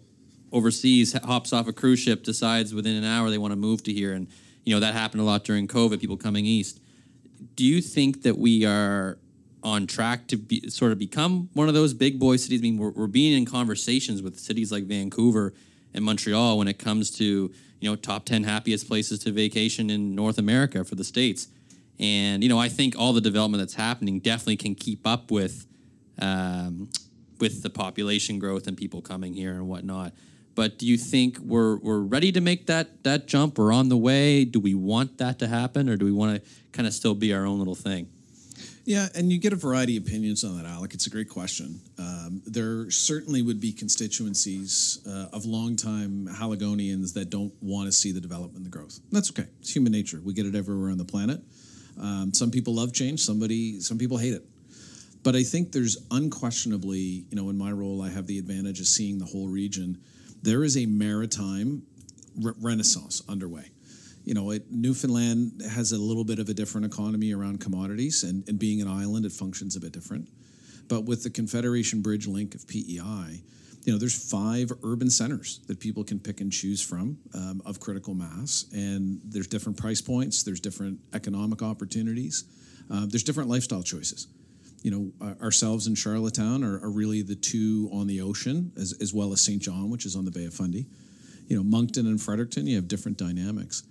overseas hops off a cruise ship, decides within an hour they want to move to here, and you know that happened a lot during COVID. People coming east. Do you think that we are on track to be sort of become one of those big boy cities. I mean, we're, we're being in conversations with cities like Vancouver and Montreal when it comes to you know top ten happiest places to vacation in North America for the states. And you know, I think all the development that's happening definitely can keep up with um, with the population growth and people coming here and whatnot. But do you think we're we're ready to make that that jump? We're on the way. Do we want that to happen, or do we want to kind of still be our own little thing? Yeah, and you get a variety of opinions on that, Alec. It's a great question. Um, there certainly would be constituencies uh, of longtime Haligonians that don't want to see the development the growth. That's okay. It's human nature. We get it everywhere on the planet. Um, some people love change. Somebody, some people hate it. But I think there's unquestionably, you know, in my role, I have the advantage of seeing the whole region. There is a maritime re- renaissance underway you know, it, Newfoundland has a little bit of a different economy around commodities, and, and being an island, it functions a bit different. But with the Confederation Bridge link of PEI, you know, there's five urban centers that people can pick and choose from um, of critical mass, and there's different price points, there's different economic opportunities, uh, there's different lifestyle choices. You know, ourselves in Charlottetown are, are, really the two on the ocean, as, as well as Saint John, which is on the Bay of Fundy. You know, Moncton and Fredericton, you have different dynamics.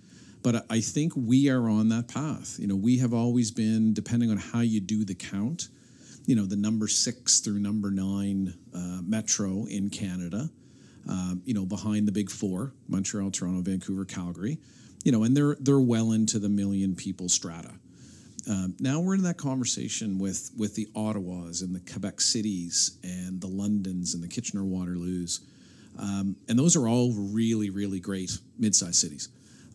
But I think we are on that path. You know, we have always been, depending on how you do the count, you know, the number six through number nine uh, metro in Canada, um, you know, behind the big four Montreal, Toronto, Vancouver, Calgary, you know, and they're, they're well into the million people strata. Um, now we're in that conversation with, with the Ottawas and the Quebec cities and the Londons and the Kitchener Waterloos. Um, and those are all really, really great mid sized cities.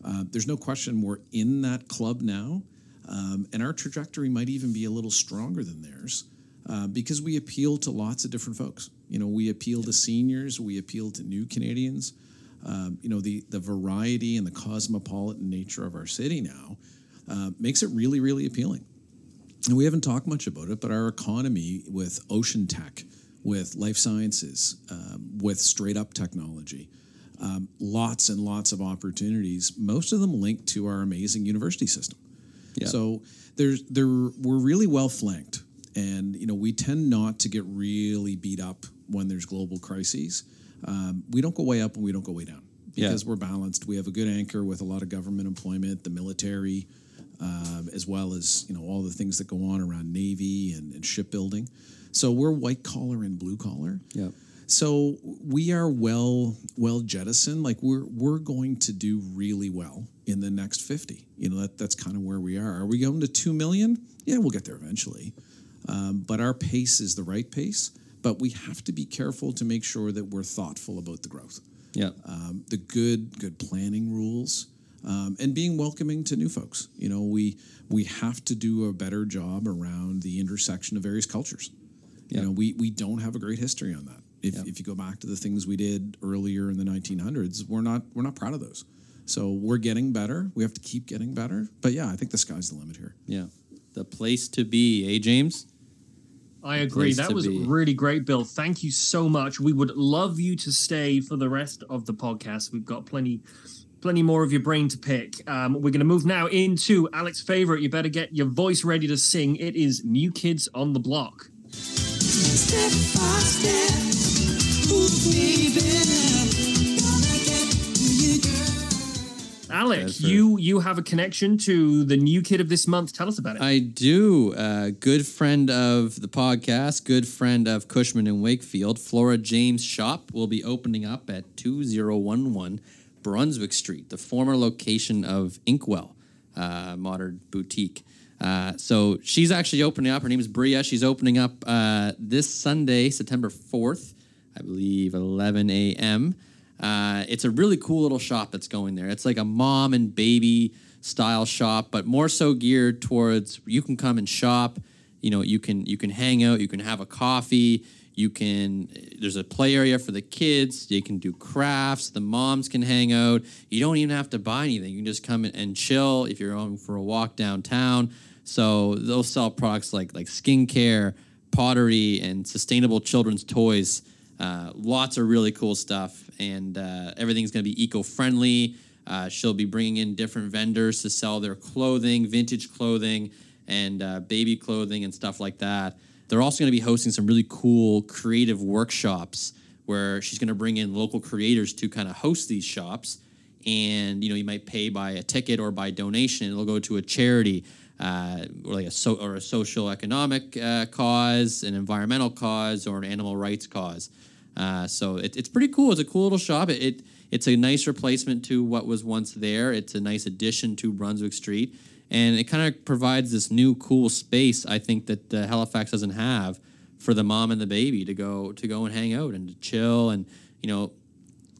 Uh, there's no question we're in that club now, um, and our trajectory might even be a little stronger than theirs uh, because we appeal to lots of different folks. You know, we appeal to seniors, we appeal to new Canadians. Um, you know, the the variety and the cosmopolitan nature of our city now uh, makes it really, really appealing. And we haven't talked much about it, but our economy with ocean tech, with life sciences, um, with straight up technology um, lots and lots of opportunities, most of them linked to our amazing university system. Yeah. So there's there we're really well flanked, and you know we tend not to get really beat up when there's global crises. Um, we don't go way up and we don't go way down because yeah. we're balanced. We have a good anchor with a lot of government employment, the military, uh, as well as you know all the things that go on around navy and, and shipbuilding. So we're white collar and blue collar. Yeah. So we are well well jettisoned. Like we're we're going to do really well in the next fifty. You know that that's kind of where we are. Are we going to two million? Yeah, we'll get there eventually. Um, but our pace is the right pace. But we have to be careful to make sure that we're thoughtful about the growth. Yeah. Um, the good good planning rules. Um, and being welcoming to new folks. You know, we we have to do a better job around the intersection of various cultures. Yeah. You know, we we don't have a great history on that. If, yep. if you go back to the things we did earlier in the 1900s, we're not we're not proud of those. So we're getting better. We have to keep getting better. But yeah, I think the sky's the limit here. Yeah, the place to be, eh, James? I agree. That was be. really great, Bill. Thank you so much. We would love you to stay for the rest of the podcast. We've got plenty plenty more of your brain to pick. Um, we're going to move now into Alec's favorite. You better get your voice ready to sing. It is New Kids on the Block. Step by step. Alec, you you have a connection to the new kid of this month. Tell us about it. I do. Uh, good friend of the podcast, good friend of Cushman and Wakefield. Flora James Shop will be opening up at 2011 Brunswick Street, the former location of Inkwell uh, Modern Boutique. Uh, so she's actually opening up. Her name is Bria. She's opening up uh, this Sunday, September 4th I believe, 11 a.m. Uh, it's a really cool little shop that's going there. It's like a mom and baby style shop, but more so geared towards you can come and shop. You know, you can you can hang out, you can have a coffee, you can. There's a play area for the kids. You can do crafts. The moms can hang out. You don't even have to buy anything. You can just come and chill if you're going for a walk downtown. So they'll sell products like like skincare, pottery, and sustainable children's toys. Uh, lots of really cool stuff, and uh, everything's going to be eco friendly. Uh, she'll be bringing in different vendors to sell their clothing, vintage clothing, and uh, baby clothing and stuff like that. They're also going to be hosting some really cool creative workshops where she's going to bring in local creators to kind of host these shops. And you know, you might pay by a ticket or by donation. It'll go to a charity. Uh, or like a so, or a social economic uh, cause, an environmental cause, or an animal rights cause. Uh, so it, it's pretty cool. It's a cool little shop. It, it it's a nice replacement to what was once there. It's a nice addition to Brunswick Street, and it kind of provides this new cool space. I think that uh, Halifax doesn't have for the mom and the baby to go to go and hang out and to chill. And you know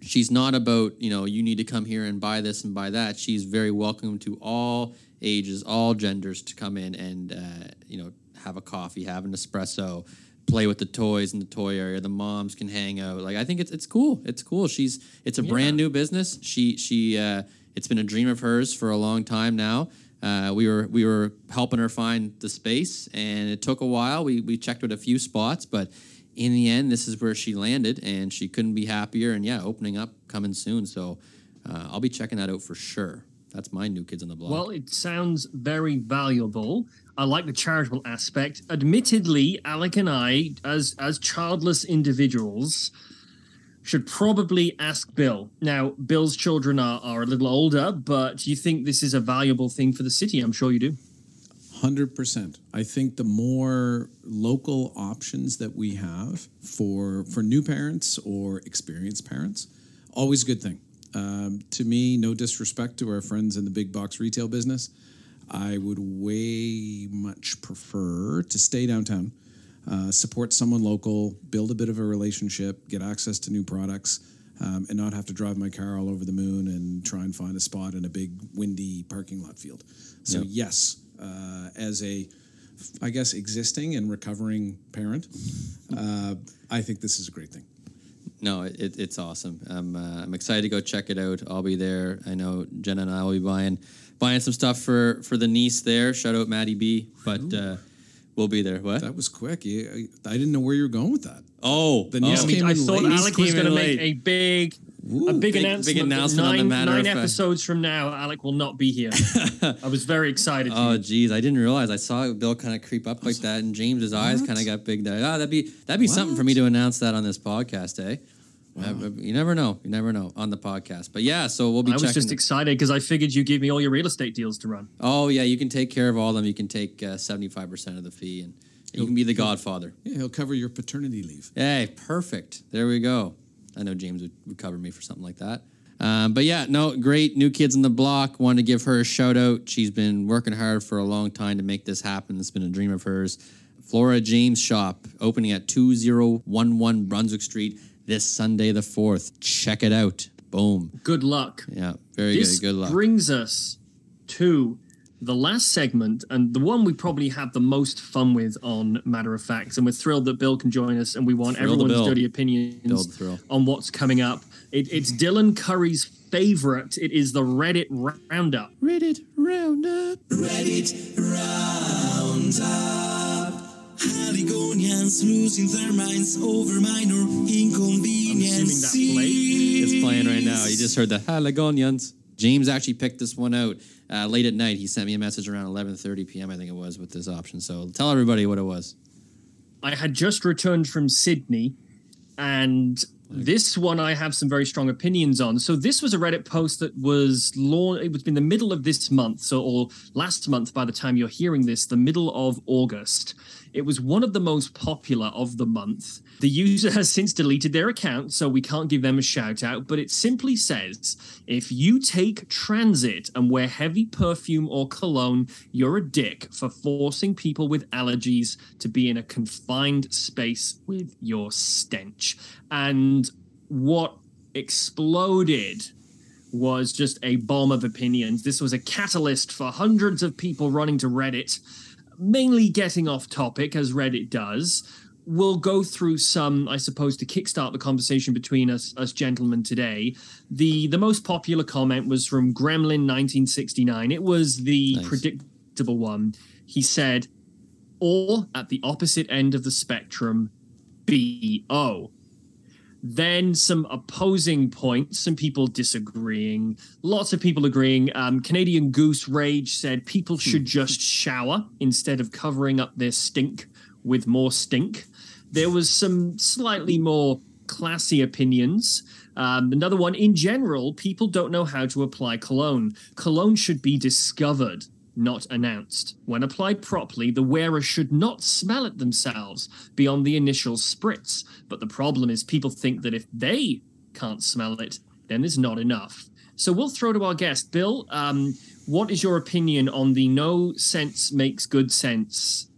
she's not about you know you need to come here and buy this and buy that. She's very welcome to all ages all genders to come in and uh, you know have a coffee have an espresso play with the toys in the toy area. The moms can hang out. Like i think it's, it's cool. It's cool. She's it's a brand new business. She she uh, it's been a dream of hers for a long time now uh, we were we were helping her find the space, and it took a while. We we checked with a few spots, but in the end, this is where she landed, and she couldn't be happier. And yeah, opening up coming soon. So uh, I'll be checking that out for sure. That's my new kids on the block. Well, it sounds very valuable. I like the charitable aspect. Admittedly, Alec and I, as as childless individuals, should probably ask Bill. Now, Bill's children are, are a little older, but you think this is a valuable thing for the city? I'm sure you do. Hundred percent. I think the more local options that we have for for new parents or experienced parents, always a good thing. Um, to me, no disrespect to our friends in the big box retail business, I would way much prefer to stay downtown, uh, support someone local, build a bit of a relationship, get access to new products, um, and not have to drive my car all over the moon and try and find a spot in a big windy parking lot field. So Yep. yes, uh, as a, I guess, existing and recovering parent, uh, I think this is a great thing. no, it, it, it's awesome. I'm uh, I'm excited to go check it out. I'll be there. I know Jenna and I will be buying buying some stuff for for the niece there. Shout out Maddie B. But uh, we'll be there. What? That was quick. You, I didn't know where you were going with that. Oh, The oh. niece I, mean, came I thought late. Alec was going to make a big, Ooh, a big, big- announcement. big that announcement on the nine, matter nine of fact. episodes from now, Alec will not be here. I was very excited. Oh geez, I didn't realize. I saw Bill kind of creep up like that, and James's eyes kind of got big. There, ah, that'd be that'd be something for me to announce that on this podcast, eh? Uh, You never know. You never know on the podcast. But yeah, so we'll be I was checking. just excited because I figured you give me all your real estate deals to run. oh yeah, you can take care of all of them. You can take seventy five percent of the fee, and you can be the Godfather. Yeah, he'll cover your paternity leave. Hey, perfect. There we go. I know James would, would cover me for something like that. Um, but yeah, no, great new kids on the block. Wanted to give her a shout out. She's been working hard for a long time to make this happen. It's been a dream of hers. Flora James Shop opening at 2011 Brunswick Street this Sunday the 4th. Check it out. Boom. Good luck. Yeah, very this good. Good luck. brings us to the last segment and the one we probably have the most fun with on Matter of Facts. And we're thrilled that Bill can join us and we want Thrill to everyone's Bill. dirty opinions on what's coming up. It, it's Dylan Curry's favorite. It is the Reddit Roundup. Reddit Roundup. Reddit Roundup. Haligonians losing their minds over minor inconveniences. that played. It's playing right now. You just heard the Haligonians. James actually picked this one out uh, late at night. He sent me a message around 11:30 p.m. I think it was with this option. So tell everybody what it was. I had just returned from Sydney, and this one I have some very strong opinions on. So this was a Reddit post that was launched. It was in the middle of this month, so or last month. By the time you're hearing this, the middle of August. It was one of the most popular of the month. The user has since deleted their account, so we can't give them a shout out. But it simply says, if you take transit and wear heavy perfume or cologne, you're a dick for forcing people with allergies to be in a confined space with your stench. And what exploded was just a bomb of opinions. This was a catalyst for hundreds of people running to Reddit, mainly getting off topic, as Reddit does. We'll go through some, I suppose, to kickstart the conversation between us, us gentlemen today. The the most popular comment was from Gremlin 1969. It was the Nice. predictable one. He said, or at the opposite end of the spectrum, BO then some opposing points, some people disagreeing, lots of people agreeing. Um, Canadian Goose Rage said people should just shower instead of covering up their stink with more stink. There was some slightly more classy opinions. Um, another one, in general, people don't know how to apply cologne. Cologne should be discovered, not announced. When applied properly, the wearer should not smell it themselves beyond the initial spritz. But the problem is, people think that if they can't smell it, then there's not enough. So we'll throw to our guest, Bill. Um, what is your opinion on the no sense makes good sense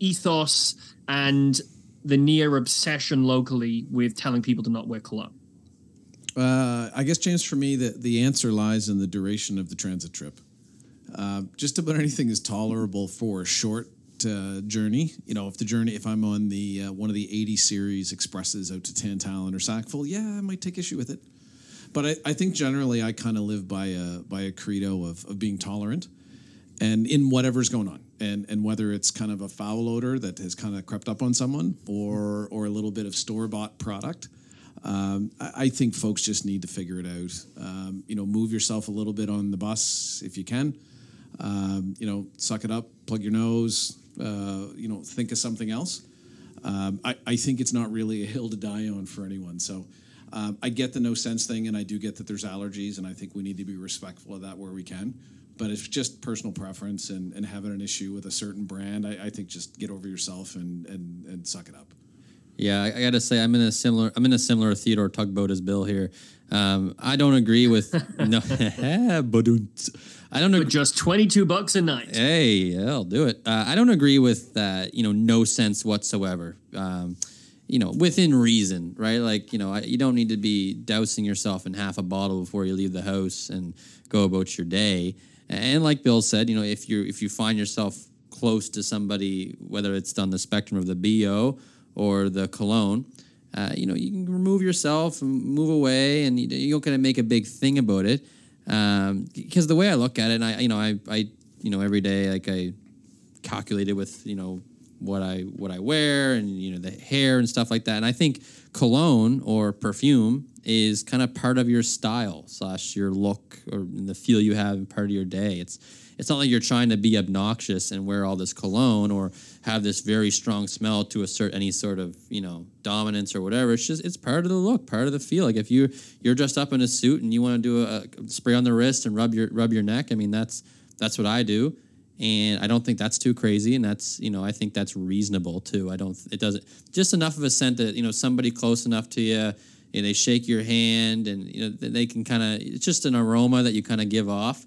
ethos and the near obsession locally with telling people to not wear cologne? Uh, I guess, James, for me, the, the answer lies in the duration of the transit trip. Uh, just about anything is tolerable for a short uh, journey. You know, if the journey, if I'm on the uh, one of the 80 series expresses out to Tantallon or Sackville, yeah, I might take issue with it. But I, I think generally I kind of live by a by a credo of, of being tolerant, and in whatever's going on, and and whether it's kind of a foul odor that has kind of crept up on someone, or or a little bit of store bought product. Um, I, I think folks just need to figure it out. Um, you know, move yourself a little bit on the bus if you can. Um, you know, suck it up, plug your nose. Uh, you know, think of something else. Um, I, I think it's not really a hill to die on for anyone. So um, I get the no sense thing, and I do get that there's allergies, and I think we need to be respectful of that where we can. But it's just personal preference and, and having an issue with a certain brand. I, I think just get over yourself and, and, and suck it up. Yeah, I, I got to say I'm in a similar I'm in a similar Theodore tugboat as Bill here. Um, I don't agree with no. I don't agree. just 22 bucks a night. Hey, yeah, I'll do it. Uh, I don't agree with that. You know, no sense whatsoever. Um, you know, within reason, right? Like, you know, I, you don't need to be dousing yourself in half a bottle before you leave the house and go about your day. And like Bill said, you know, if you if you find yourself close to somebody, whether it's on the spectrum of the bo or the cologne, uh, you know, you can remove yourself and move away, and you, you don't got to make a big thing about it. Um, because the way I look at it, and I, you know, I, I, you know, every day, like I calculated with, you know, what I what I wear and you know the hair and stuff like that. And I think cologne or perfume is kind of part of your style slash your look or the feel you have part of your day. It's it's not like you're trying to be obnoxious and wear all this cologne or have this very strong smell to assert any sort of you know dominance or whatever. It's just it's part of the look, part of the feel. Like if you you're dressed up in a suit and you want to do a, a spray on the wrist and rub your rub your neck. I mean that's that's what I do and I don't think that's too crazy, and that's you know I think that's reasonable too. I don't it doesn't just enough of a scent that you know somebody close enough to you, and they shake your hand, and you know they can kind of it's just an aroma that you kind of give off,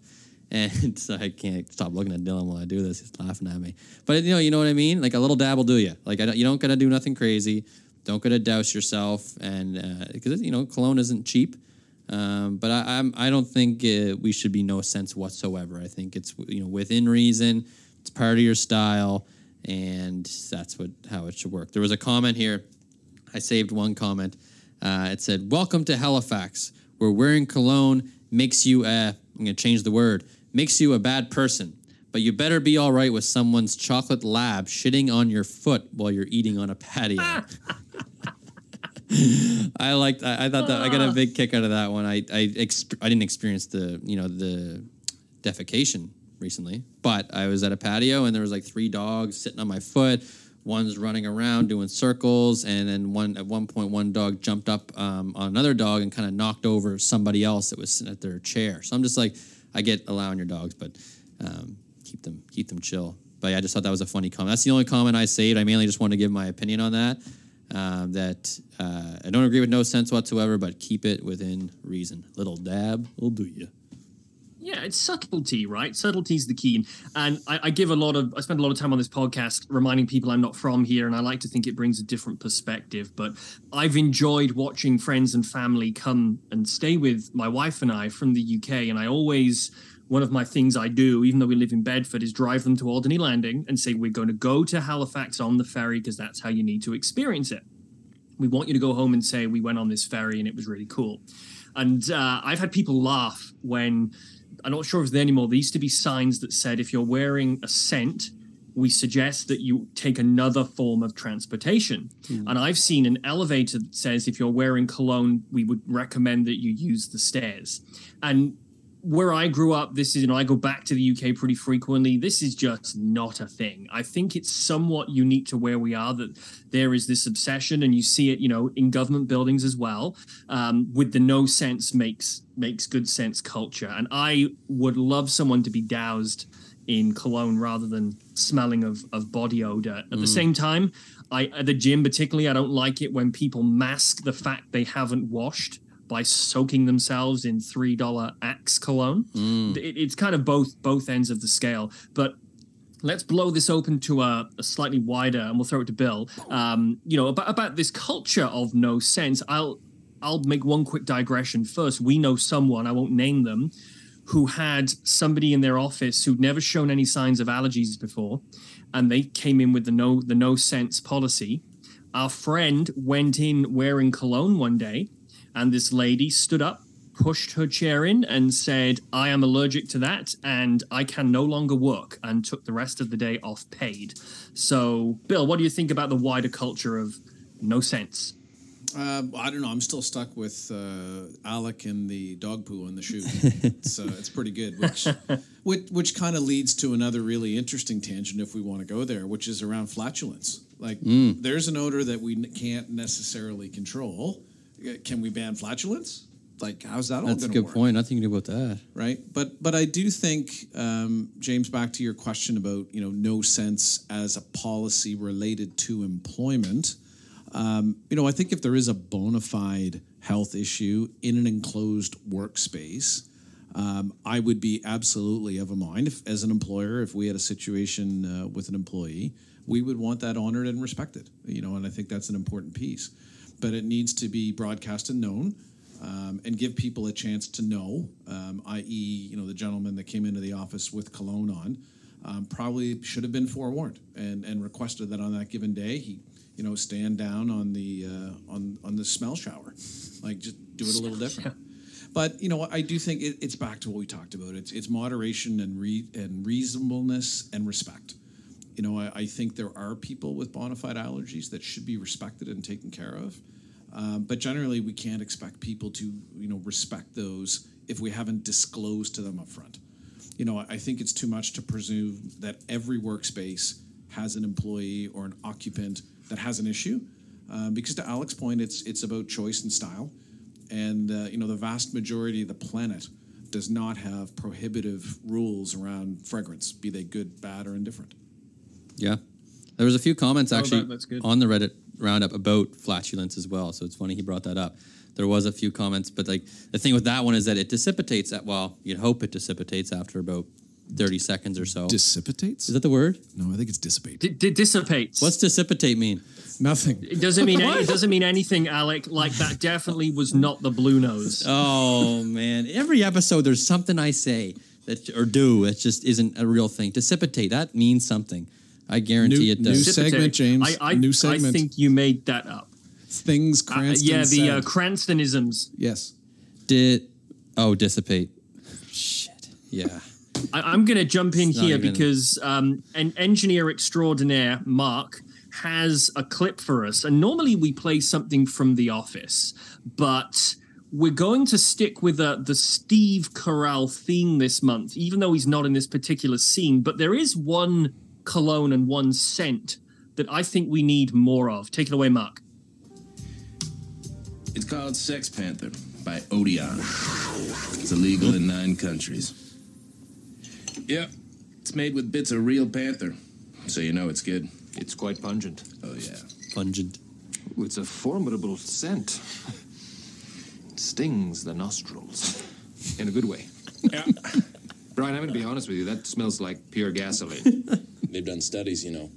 and so I can't stop looking at Dylan while I do this. He's laughing at me, but you know you know what I mean. Like a little dab will do you. Like I don't, you don't gotta do nothing crazy. Don't gotta douse yourself, and because you know cologne isn't cheap. Um, but I, I'm, I don't think uh, we should be no sense whatsoever. I think it's you know within reason. It's part of your style, and that's what how it should work. There was a comment here. I saved one comment. Uh, it said, "Welcome to Halifax, where wearing cologne makes you I'm going to change the word makes you a bad person." But you better be all right with someone's chocolate lab shitting on your foot while you're eating on a patio. I liked. I, I thought that I got a big kick out of that one. I I exp- I didn't experience the you know the defecation recently, but I was at a patio and there was like three dogs sitting on my foot. One's running around doing circles, and then one at one point one dog jumped up um, on another dog and kind of knocked over somebody else that was sitting at their chair. So I'm just like, I get allowing your dogs, but um, keep them keep them chill. But yeah, I just thought that was a funny comment. That's the only comment I saved. I mainly just wanted to give my opinion on that. Um, that uh, I don't agree with no sense whatsoever, but keep it within reason. Little dab will do you. Yeah, it's subtlety, right? Subtlety's the key. And I, I give a lot of, I spend a lot of time on this podcast reminding people I'm not from here, and I like to think it brings a different perspective. But I've enjoyed watching friends and family come and stay with my wife and I from the UK, and I always one of my things I do, even though we live in Bedford, is drive them to Alderney Landing and say, We're going to go to Halifax on the ferry because that's how you need to experience it. We want you to go home and say, We went on this ferry and it was really cool. And uh, I've had people laugh when I'm not sure if there anymore. There used to be signs that said, If you're wearing a scent, we suggest that you take another form of transportation. Hmm. And I've seen an elevator that says if you're wearing cologne, we would recommend that you use the stairs. And where I grew up, this is, you know, I go back to the UK pretty frequently. This is just not a thing. I think it's somewhat unique to where we are that there is this obsession, and you see it, you know, in government buildings as well, um, with the no sense makes makes good sense culture. And I would love someone to be doused in cologne rather than smelling of, of body odor. At the same time, I at the gym particularly, I don't like it when people mask the fact they haven't washed by soaking themselves in three dollar Axe cologne. It, it's kind of both both ends of the scale, but let's blow this open to a, a slightly wider, and we'll throw it to Bill. Um, you know about about this culture of no sense. I'll I'll make one quick digression first. We know someone I won't name them who had somebody in their office who'd never shown any signs of allergies before, and they came in with the no the no sense policy. Our friend went in wearing cologne one day, and this lady stood up, pushed her chair in, and said, I am allergic to that, and I can no longer work, and took the rest of the day off paid. So, Bill, what do you think about the wider culture of no sense? Uh, I don't know. I'm still stuck with uh, Alec and the dog poo on the shoe. it's uh, it's pretty good, which which, which kind of leads to another really interesting tangent if we want to go there, which is around flatulence. Like, there's an odor that we n- can't necessarily control. Can we ban flatulence? Like, how's that all That's a good work? point. Nothing to do about that. right? But but I do think um, James, back to your question about you know no sense as a policy related to employment. Um, you know, I think if there is a bona fide health issue in an enclosed workspace, um, I would be absolutely of a mind if, as an employer, if we had a situation uh, with an employee, we would want that honored and respected. You know, and I think that's an important piece. But it needs to be broadcast and known, um, and give people a chance to know. Um, i.e., you know, the gentleman that came into the office with cologne on um, probably should have been forewarned and and requested that on that given day he, you know, stand down on the uh, on on the smell shower, like just do it a little different. But you know, I do think it, it's back to what we talked about. It's it's moderation and re, and reasonableness and respect. You know, I, I think there are people with bona fide allergies that should be respected and taken care of. Um, but generally, we can't expect people to you know respect those if we haven't disclosed to them up front. You know, I think it's too much to presume that every workspace has an employee or an occupant that has an issue, um, because to Alec's point, it's it's about choice and style, and uh, you know the vast majority of the planet does not have prohibitive rules around fragrance, be they good, bad, or indifferent. Yeah. There was a few comments Oh, actually that- on the Reddit roundup about flatulence as well. So it's funny he brought that up. There was a few comments, but like the thing with that one is that it dissipates at well, you'd hope it dissipates after about 30 seconds or so. Dissipates? is that the word? no, I think it's dissipate. D- d- dissipates. What's dissipate mean? Nothing. it doesn't mean any, it doesn't mean anything, Alec. Like that definitely was not the blue nose. Oh man, every episode there's something I say that or do that just isn't a real thing. Dissipate that means something. I guarantee New- it new does. New segment, James. I, I, New I think you made that up. Things Uh, yeah, the uh. Cranstonisms. yes. Did oh dissipate? Shit. Yeah. I, I'm going to jump in It's here even- because um, an engineer extraordinaire, Mark, has a clip for us. And normally we play something from The Office, but we're going to stick with uh, the Steve Carell theme this month, even though he's not in this particular scene. But there is one cologne and one scent that I think we need more of. Take it away, Mark. It's called Sex Panther by Odeon. It's illegal in nine countries. Yep, it's made with bits of real panther, so you know it's good. It's quite pungent. Oh yeah. Pungent. Ooh, it's a formidable scent. It stings the nostrils in a good way. Yeah. Brian, I'm going to be honest with you. That smells like pure gasoline. They've done studies, you know.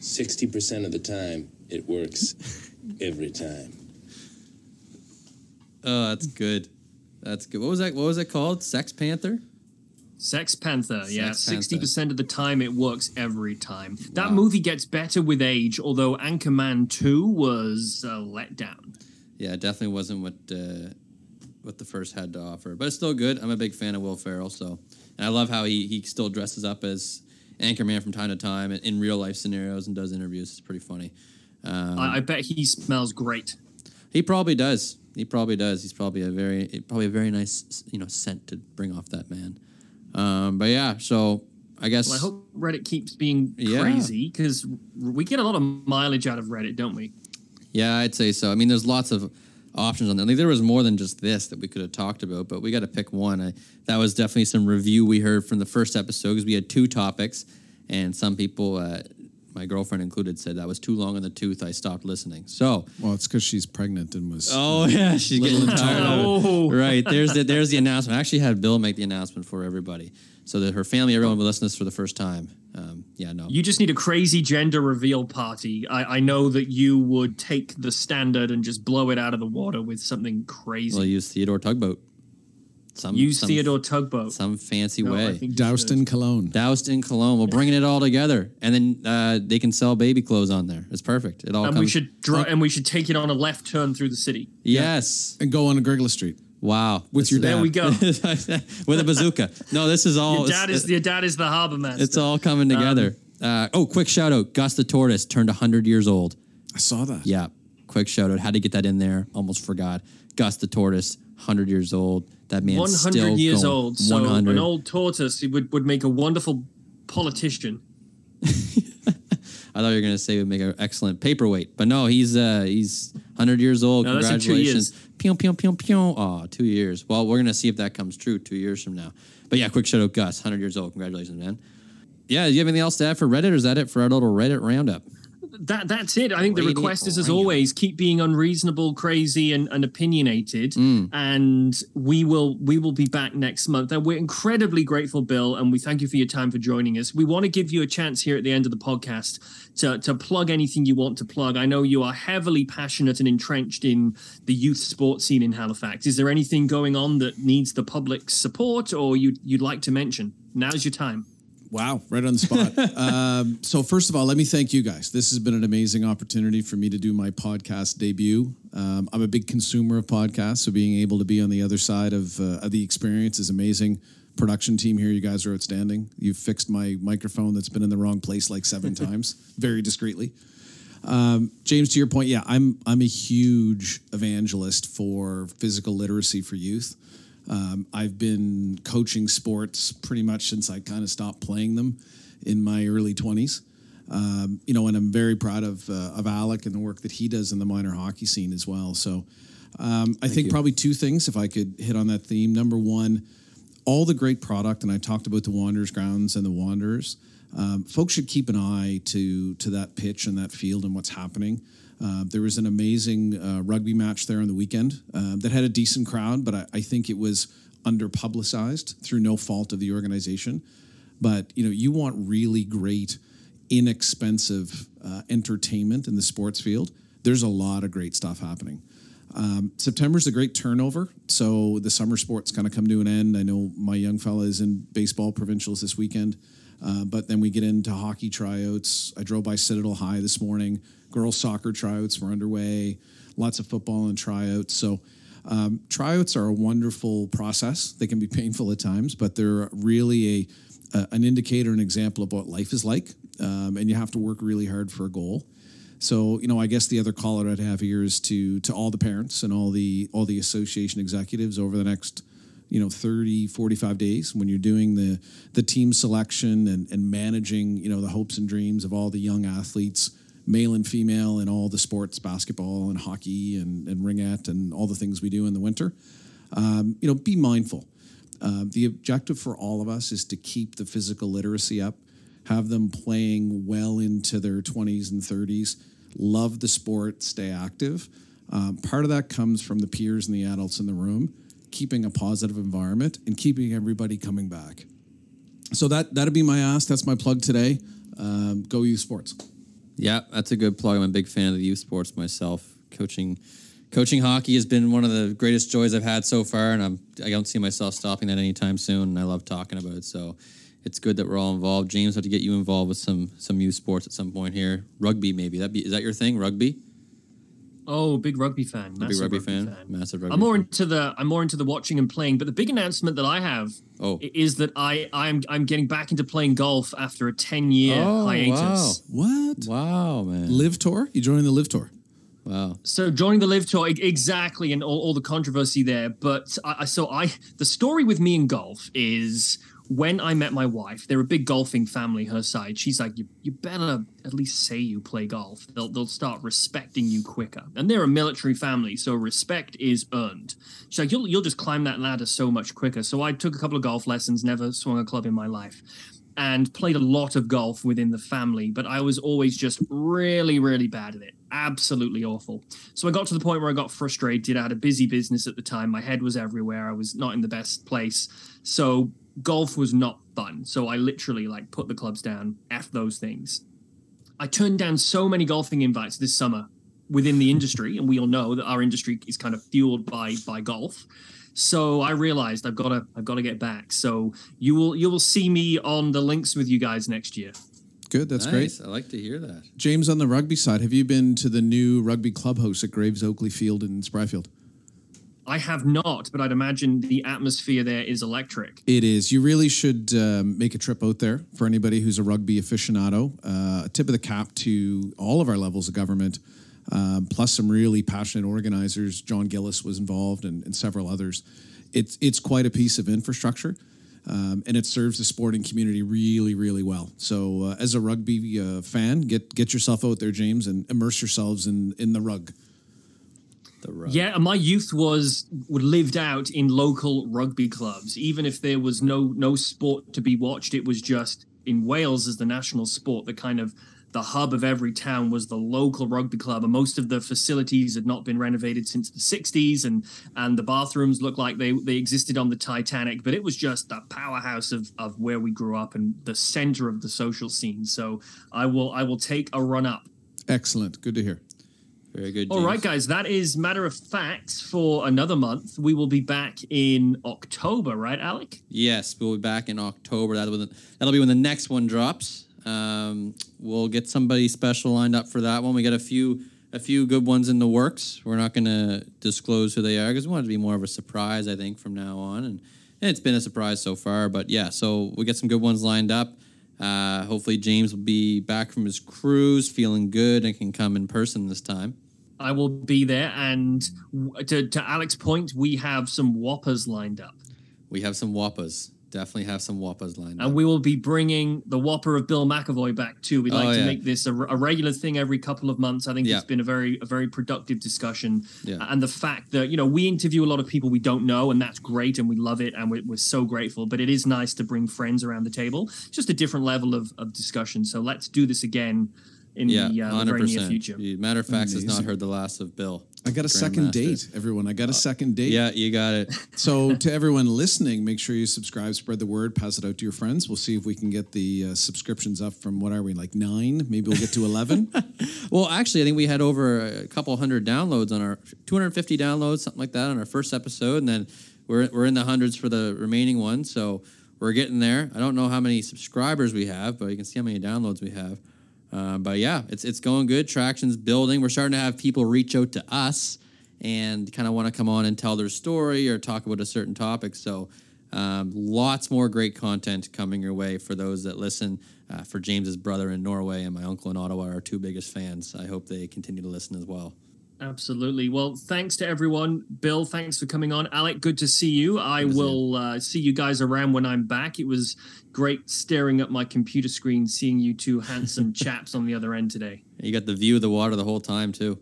60% of the time, it works every time. Oh, that's good. That's good. What was that? What was it called? Sex Panther? Sex Panther, yeah, Panther. sixty percent of the time it works every time. That movie gets better with age, although Anchorman Two was a letdown. Yeah, it definitely wasn't what uh, what the first had to offer, but it's still good. I'm a big fan of Will Ferrell, so and I love how he he still dresses up as Anchorman from time to time in, real life scenarios and does interviews. It's pretty funny. Um, I, I bet he smells great. He probably does. He probably does. He's probably a very probably a very nice you know scent to bring off that man. Um, but yeah, so I guess Well, I hope Reddit keeps being Yeah. crazy because we get a lot of mileage out of Reddit, don't we? Yeah, I'd say so. I mean, there's lots of options on there. Like there was more than just this that we could have talked about, but we got to pick one. I, that was definitely some review we heard from the first episode because we had two topics, and some people, uh, my girlfriend included, said that was too long in the tooth. I stopped listening. So, Well, it's because she's pregnant and was. oh yeah, she's getting tired of it. Oh. Right there's the there's the announcement. I actually had Bill make the announcement for everybody, so that her family, everyone will listen to this for the first time. Um, yeah, no, You just need a crazy gender reveal party. I, I know that you would take the standard and just blow it out of the water with something crazy. we'll use Theodore Tugboat. Some Use some, Theodore Tugboat. some fancy No, way. think Doused should. in cologne. Doused in cologne. We're bringing it all together, and then uh, they can sell baby clothes on there. It's perfect. It all and comes. we should dri- and we should take it on a left turn through the city. yes. And go on Agricola Street. Wow. With This your dad. There we go. with a bazooka. No, this is all. Your dad it's, is your dad is the harbor master. it's all coming together. uh, oh, quick shout out! Gus the tortoise turned hundred years old. I saw that. Yeah, quick shout out. Had to get that in there. Almost forgot. Gus the tortoise, hundred years old. That man, one still hundred years going. old. So 100. an old tortoise he would, would make a wonderful politician. I thought you were going to say would make an excellent paperweight, but no, he's uh, he's 100 years old. No, that's in two Congratulations. Pew, pew, pew, pew. Oh, two years. Well, we're going to see if that comes true two years from now. But yeah, quick shout out, Gus, 100 years old. Congratulations, man. Yeah, do you have anything else to add for Reddit, or is that it for our little Reddit roundup? That that's it. I think the request is as always keep being unreasonable, crazy, and, and opinionated. Mm. And we will we will be back next month. And we're incredibly grateful, Bill, and we thank you for your time for joining us. We want to give you a chance here at the end of the podcast to to plug anything you want to plug. I know you are heavily passionate and entrenched in the youth sports scene in Halifax. Is there anything going on that needs the public's support or you you'd like to mention? Now's your time. Wow, right on the spot. um, so first of all, let me thank you guys. This has been an amazing opportunity for me to do my podcast debut. Um, I'm a big consumer of podcasts, so being able to be on the other side of, uh, of the experience is amazing. Production team here, you guys are outstanding. You've fixed my microphone that's been in the wrong place like seven times, very discreetly. Um, James, to your point, yeah, I'm I'm a huge evangelist for physical literacy for youth. Um, I've been coaching sports pretty much since I kind of stopped playing them in my early 20s. Um, you know, and I'm very proud of uh, of Alec and the work that he does in the minor hockey scene as well. So, um, I think probably two things, if I could hit on that theme. Number one, all the great product, and I talked about the Wanderers grounds and the Wanderers. Um, folks should keep an eye to to that pitch and that field and what's happening. Uh, there was an amazing uh, rugby match there on the weekend uh, that had a decent crowd, but I, I think it was under publicized through no fault of the organization. But you know, you want really great, inexpensive uh, entertainment in the sports field. There's a lot of great stuff happening. Um, September's a great turnover, so the summer sports kind of come to an end. I know my young fella is in baseball provincials this weekend, uh, but then we get into hockey tryouts. I drove by Citadel High this morning. Girls soccer tryouts were underway. Lots of football and tryouts. So um, tryouts are a wonderful process. They can be painful at times, but they're really a, a an indicator, an example of what life is like, um, and you have to work really hard for a goal. So, you know, I guess the other call I'd have here is to to all the parents and all the all the association executives over the next, you know, 30, 45 days when you're doing the the team selection and, and managing, you know, the hopes and dreams of all the young athletes, male and female, and all the sports, basketball and hockey and, and ringette and all the things we do in the winter. Um, you know, be mindful. Uh, the objective for all of us is to keep the physical literacy up, have them playing well into their 20s and 30s, love the sport, stay active. Um, part of that comes from the peers and the adults in the room, keeping a positive environment and keeping everybody coming back. So that that'd be my ask. That's my plug today. Um, go youth sports. Yeah, that's a good plug. I'm a big fan of the youth sports myself. Coaching, coaching hockey has been one of the greatest joys I've had so far, and I'm I don't see myself stopping that anytime soon. And I love talking about it, so it's good that we're all involved. James, I have to get you involved with some some youth sports at some point here. Rugby, maybe that be is that your thing? Rugby, Oh, big rugby fan. big massive rugby, fan? massive rugby. I'm more fan. into the I'm more into the watching and playing. But the big announcement that I have Oh. is that I I'm I'm getting back into playing golf after a 10 year Oh, hiatus. What? Wow, man! LIV tour? You joining the LIV tour? Wow. So joining the LIV tour exactly, and all, all the controversy there. But I, I so I the story with me in golf is when I met my wife, they're a big golfing family. Her side, she's like, you, you better at least say you play golf. They'll they'll start respecting you quicker. And they're a military family, so respect is earned. She's like, you'll you'll just climb that ladder so much quicker. So I took a couple of golf lessons, never swung a club in my life, and played a lot of golf within the family. But I was always just really really bad at it, absolutely awful. So I got to the point where I got frustrated. I had a busy business at the time. My head was everywhere. I was not in the best place. So golf was not fun. So I literally like put the clubs down, F those things. I turned down so many golfing invites this summer within the industry, and we all know that our industry is kind of fueled by by golf. So I realized I've got to I've got to get back. So you will you will see me on the links with you guys next year. Good, that's nice. great. I like to hear that. James, on the rugby side, have you been to the new rugby clubhouse at Graves Oakley Field in Spryfield? I have not, but I'd imagine the atmosphere there is electric. It is. You really should um, make a trip out there for anybody who's a rugby aficionado. Uh, tip of the cap to all of our levels of government, um, plus some really passionate organizers. John Gillis was involved, and, and several others. It's it's quite a piece of infrastructure, um, and it serves the sporting community really, really well. So, uh, as a rugby uh, fan, get get yourself out there, James, and immerse yourselves in in the rug. Yeah, and my youth was lived out in local rugby clubs. Even if there was no no sport to be watched, it was just in Wales as the national sport. The kind of the hub of every town was the local rugby club, and most of the facilities had not been renovated since the '60s, and and the bathrooms looked like they they existed on the Titanic. But it was just the powerhouse of of where we grew up and the center of the social scene. So I will I will take a run up Excellent. Good to hear. Very good. All James. right, guys, that is matter of fact for another month. We will be back in October, right, Alec? Yes, we'll be back in October. That'll be, that'll be when the next one drops. Um, we'll get somebody special lined up for that one. We got a few a few good ones in the works. We're not going to disclose who they are because we want it to be more of a surprise, I think, from now on. And, and it's been a surprise so far. But yeah, so we get some good ones lined up. Uh, hopefully, James will be back from his cruise, feeling good, and can come in person this time. I will be there. And to, to Alec's point, we have some whoppers lined up. We have some whoppers. Definitely have some whoppers lined up. And we will be bringing the whopper of Bill MacAvoy back too. We'd oh, like Oh, to yeah. make this a, a regular thing every couple of months. I think Yeah. it's been a very a very productive discussion. Yeah. And the fact that you know we interview a lot of people we don't know, and that's great, and we love it, and we're, we're so grateful. But it is nice to bring friends around the table. Just a different level of, of discussion. So let's do this again in yeah, the, uh, the hundred very near percent. future. Matter of fact, has not heard the last of Bill. I got a second date, everyone. I got a second date. Yeah, you got it. So to everyone listening, make sure you subscribe, spread the word, pass it out to your friends. We'll see if we can get the uh, subscriptions up from what are we like nine? Maybe we'll get to eleven. Well, actually, I think we had over a couple hundred downloads on our 250 downloads, something like that, on our first episode, and then we're we're in the hundreds for the remaining one. So we're getting there. I don't know how many subscribers we have, but you can see how many downloads we have. Uh, but yeah, it's it's going good. Traction's building. We're starting to have people reach out to us and kind of want to come on and tell their story or talk about a certain topic. So. Um, lots more great content coming your way for those that listen. Uh, for James's brother in Norway and my uncle in Ottawa, are our two biggest fans. I hope they continue to listen as well. Absolutely. Well, thanks to everyone. Bill, thanks for coming on. Alec, good to see you. I see will uh, see you guys around when I'm back. It was great staring at my computer screen, seeing you two handsome chaps on the other end today. You got the view of the water the whole time too.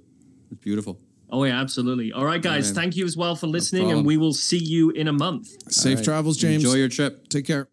It's beautiful. Oh, yeah, absolutely. All right, guys. man. thank you as well for listening, problem. and we will see you in a month. Safe right. travels, James. Enjoy your trip. Take care.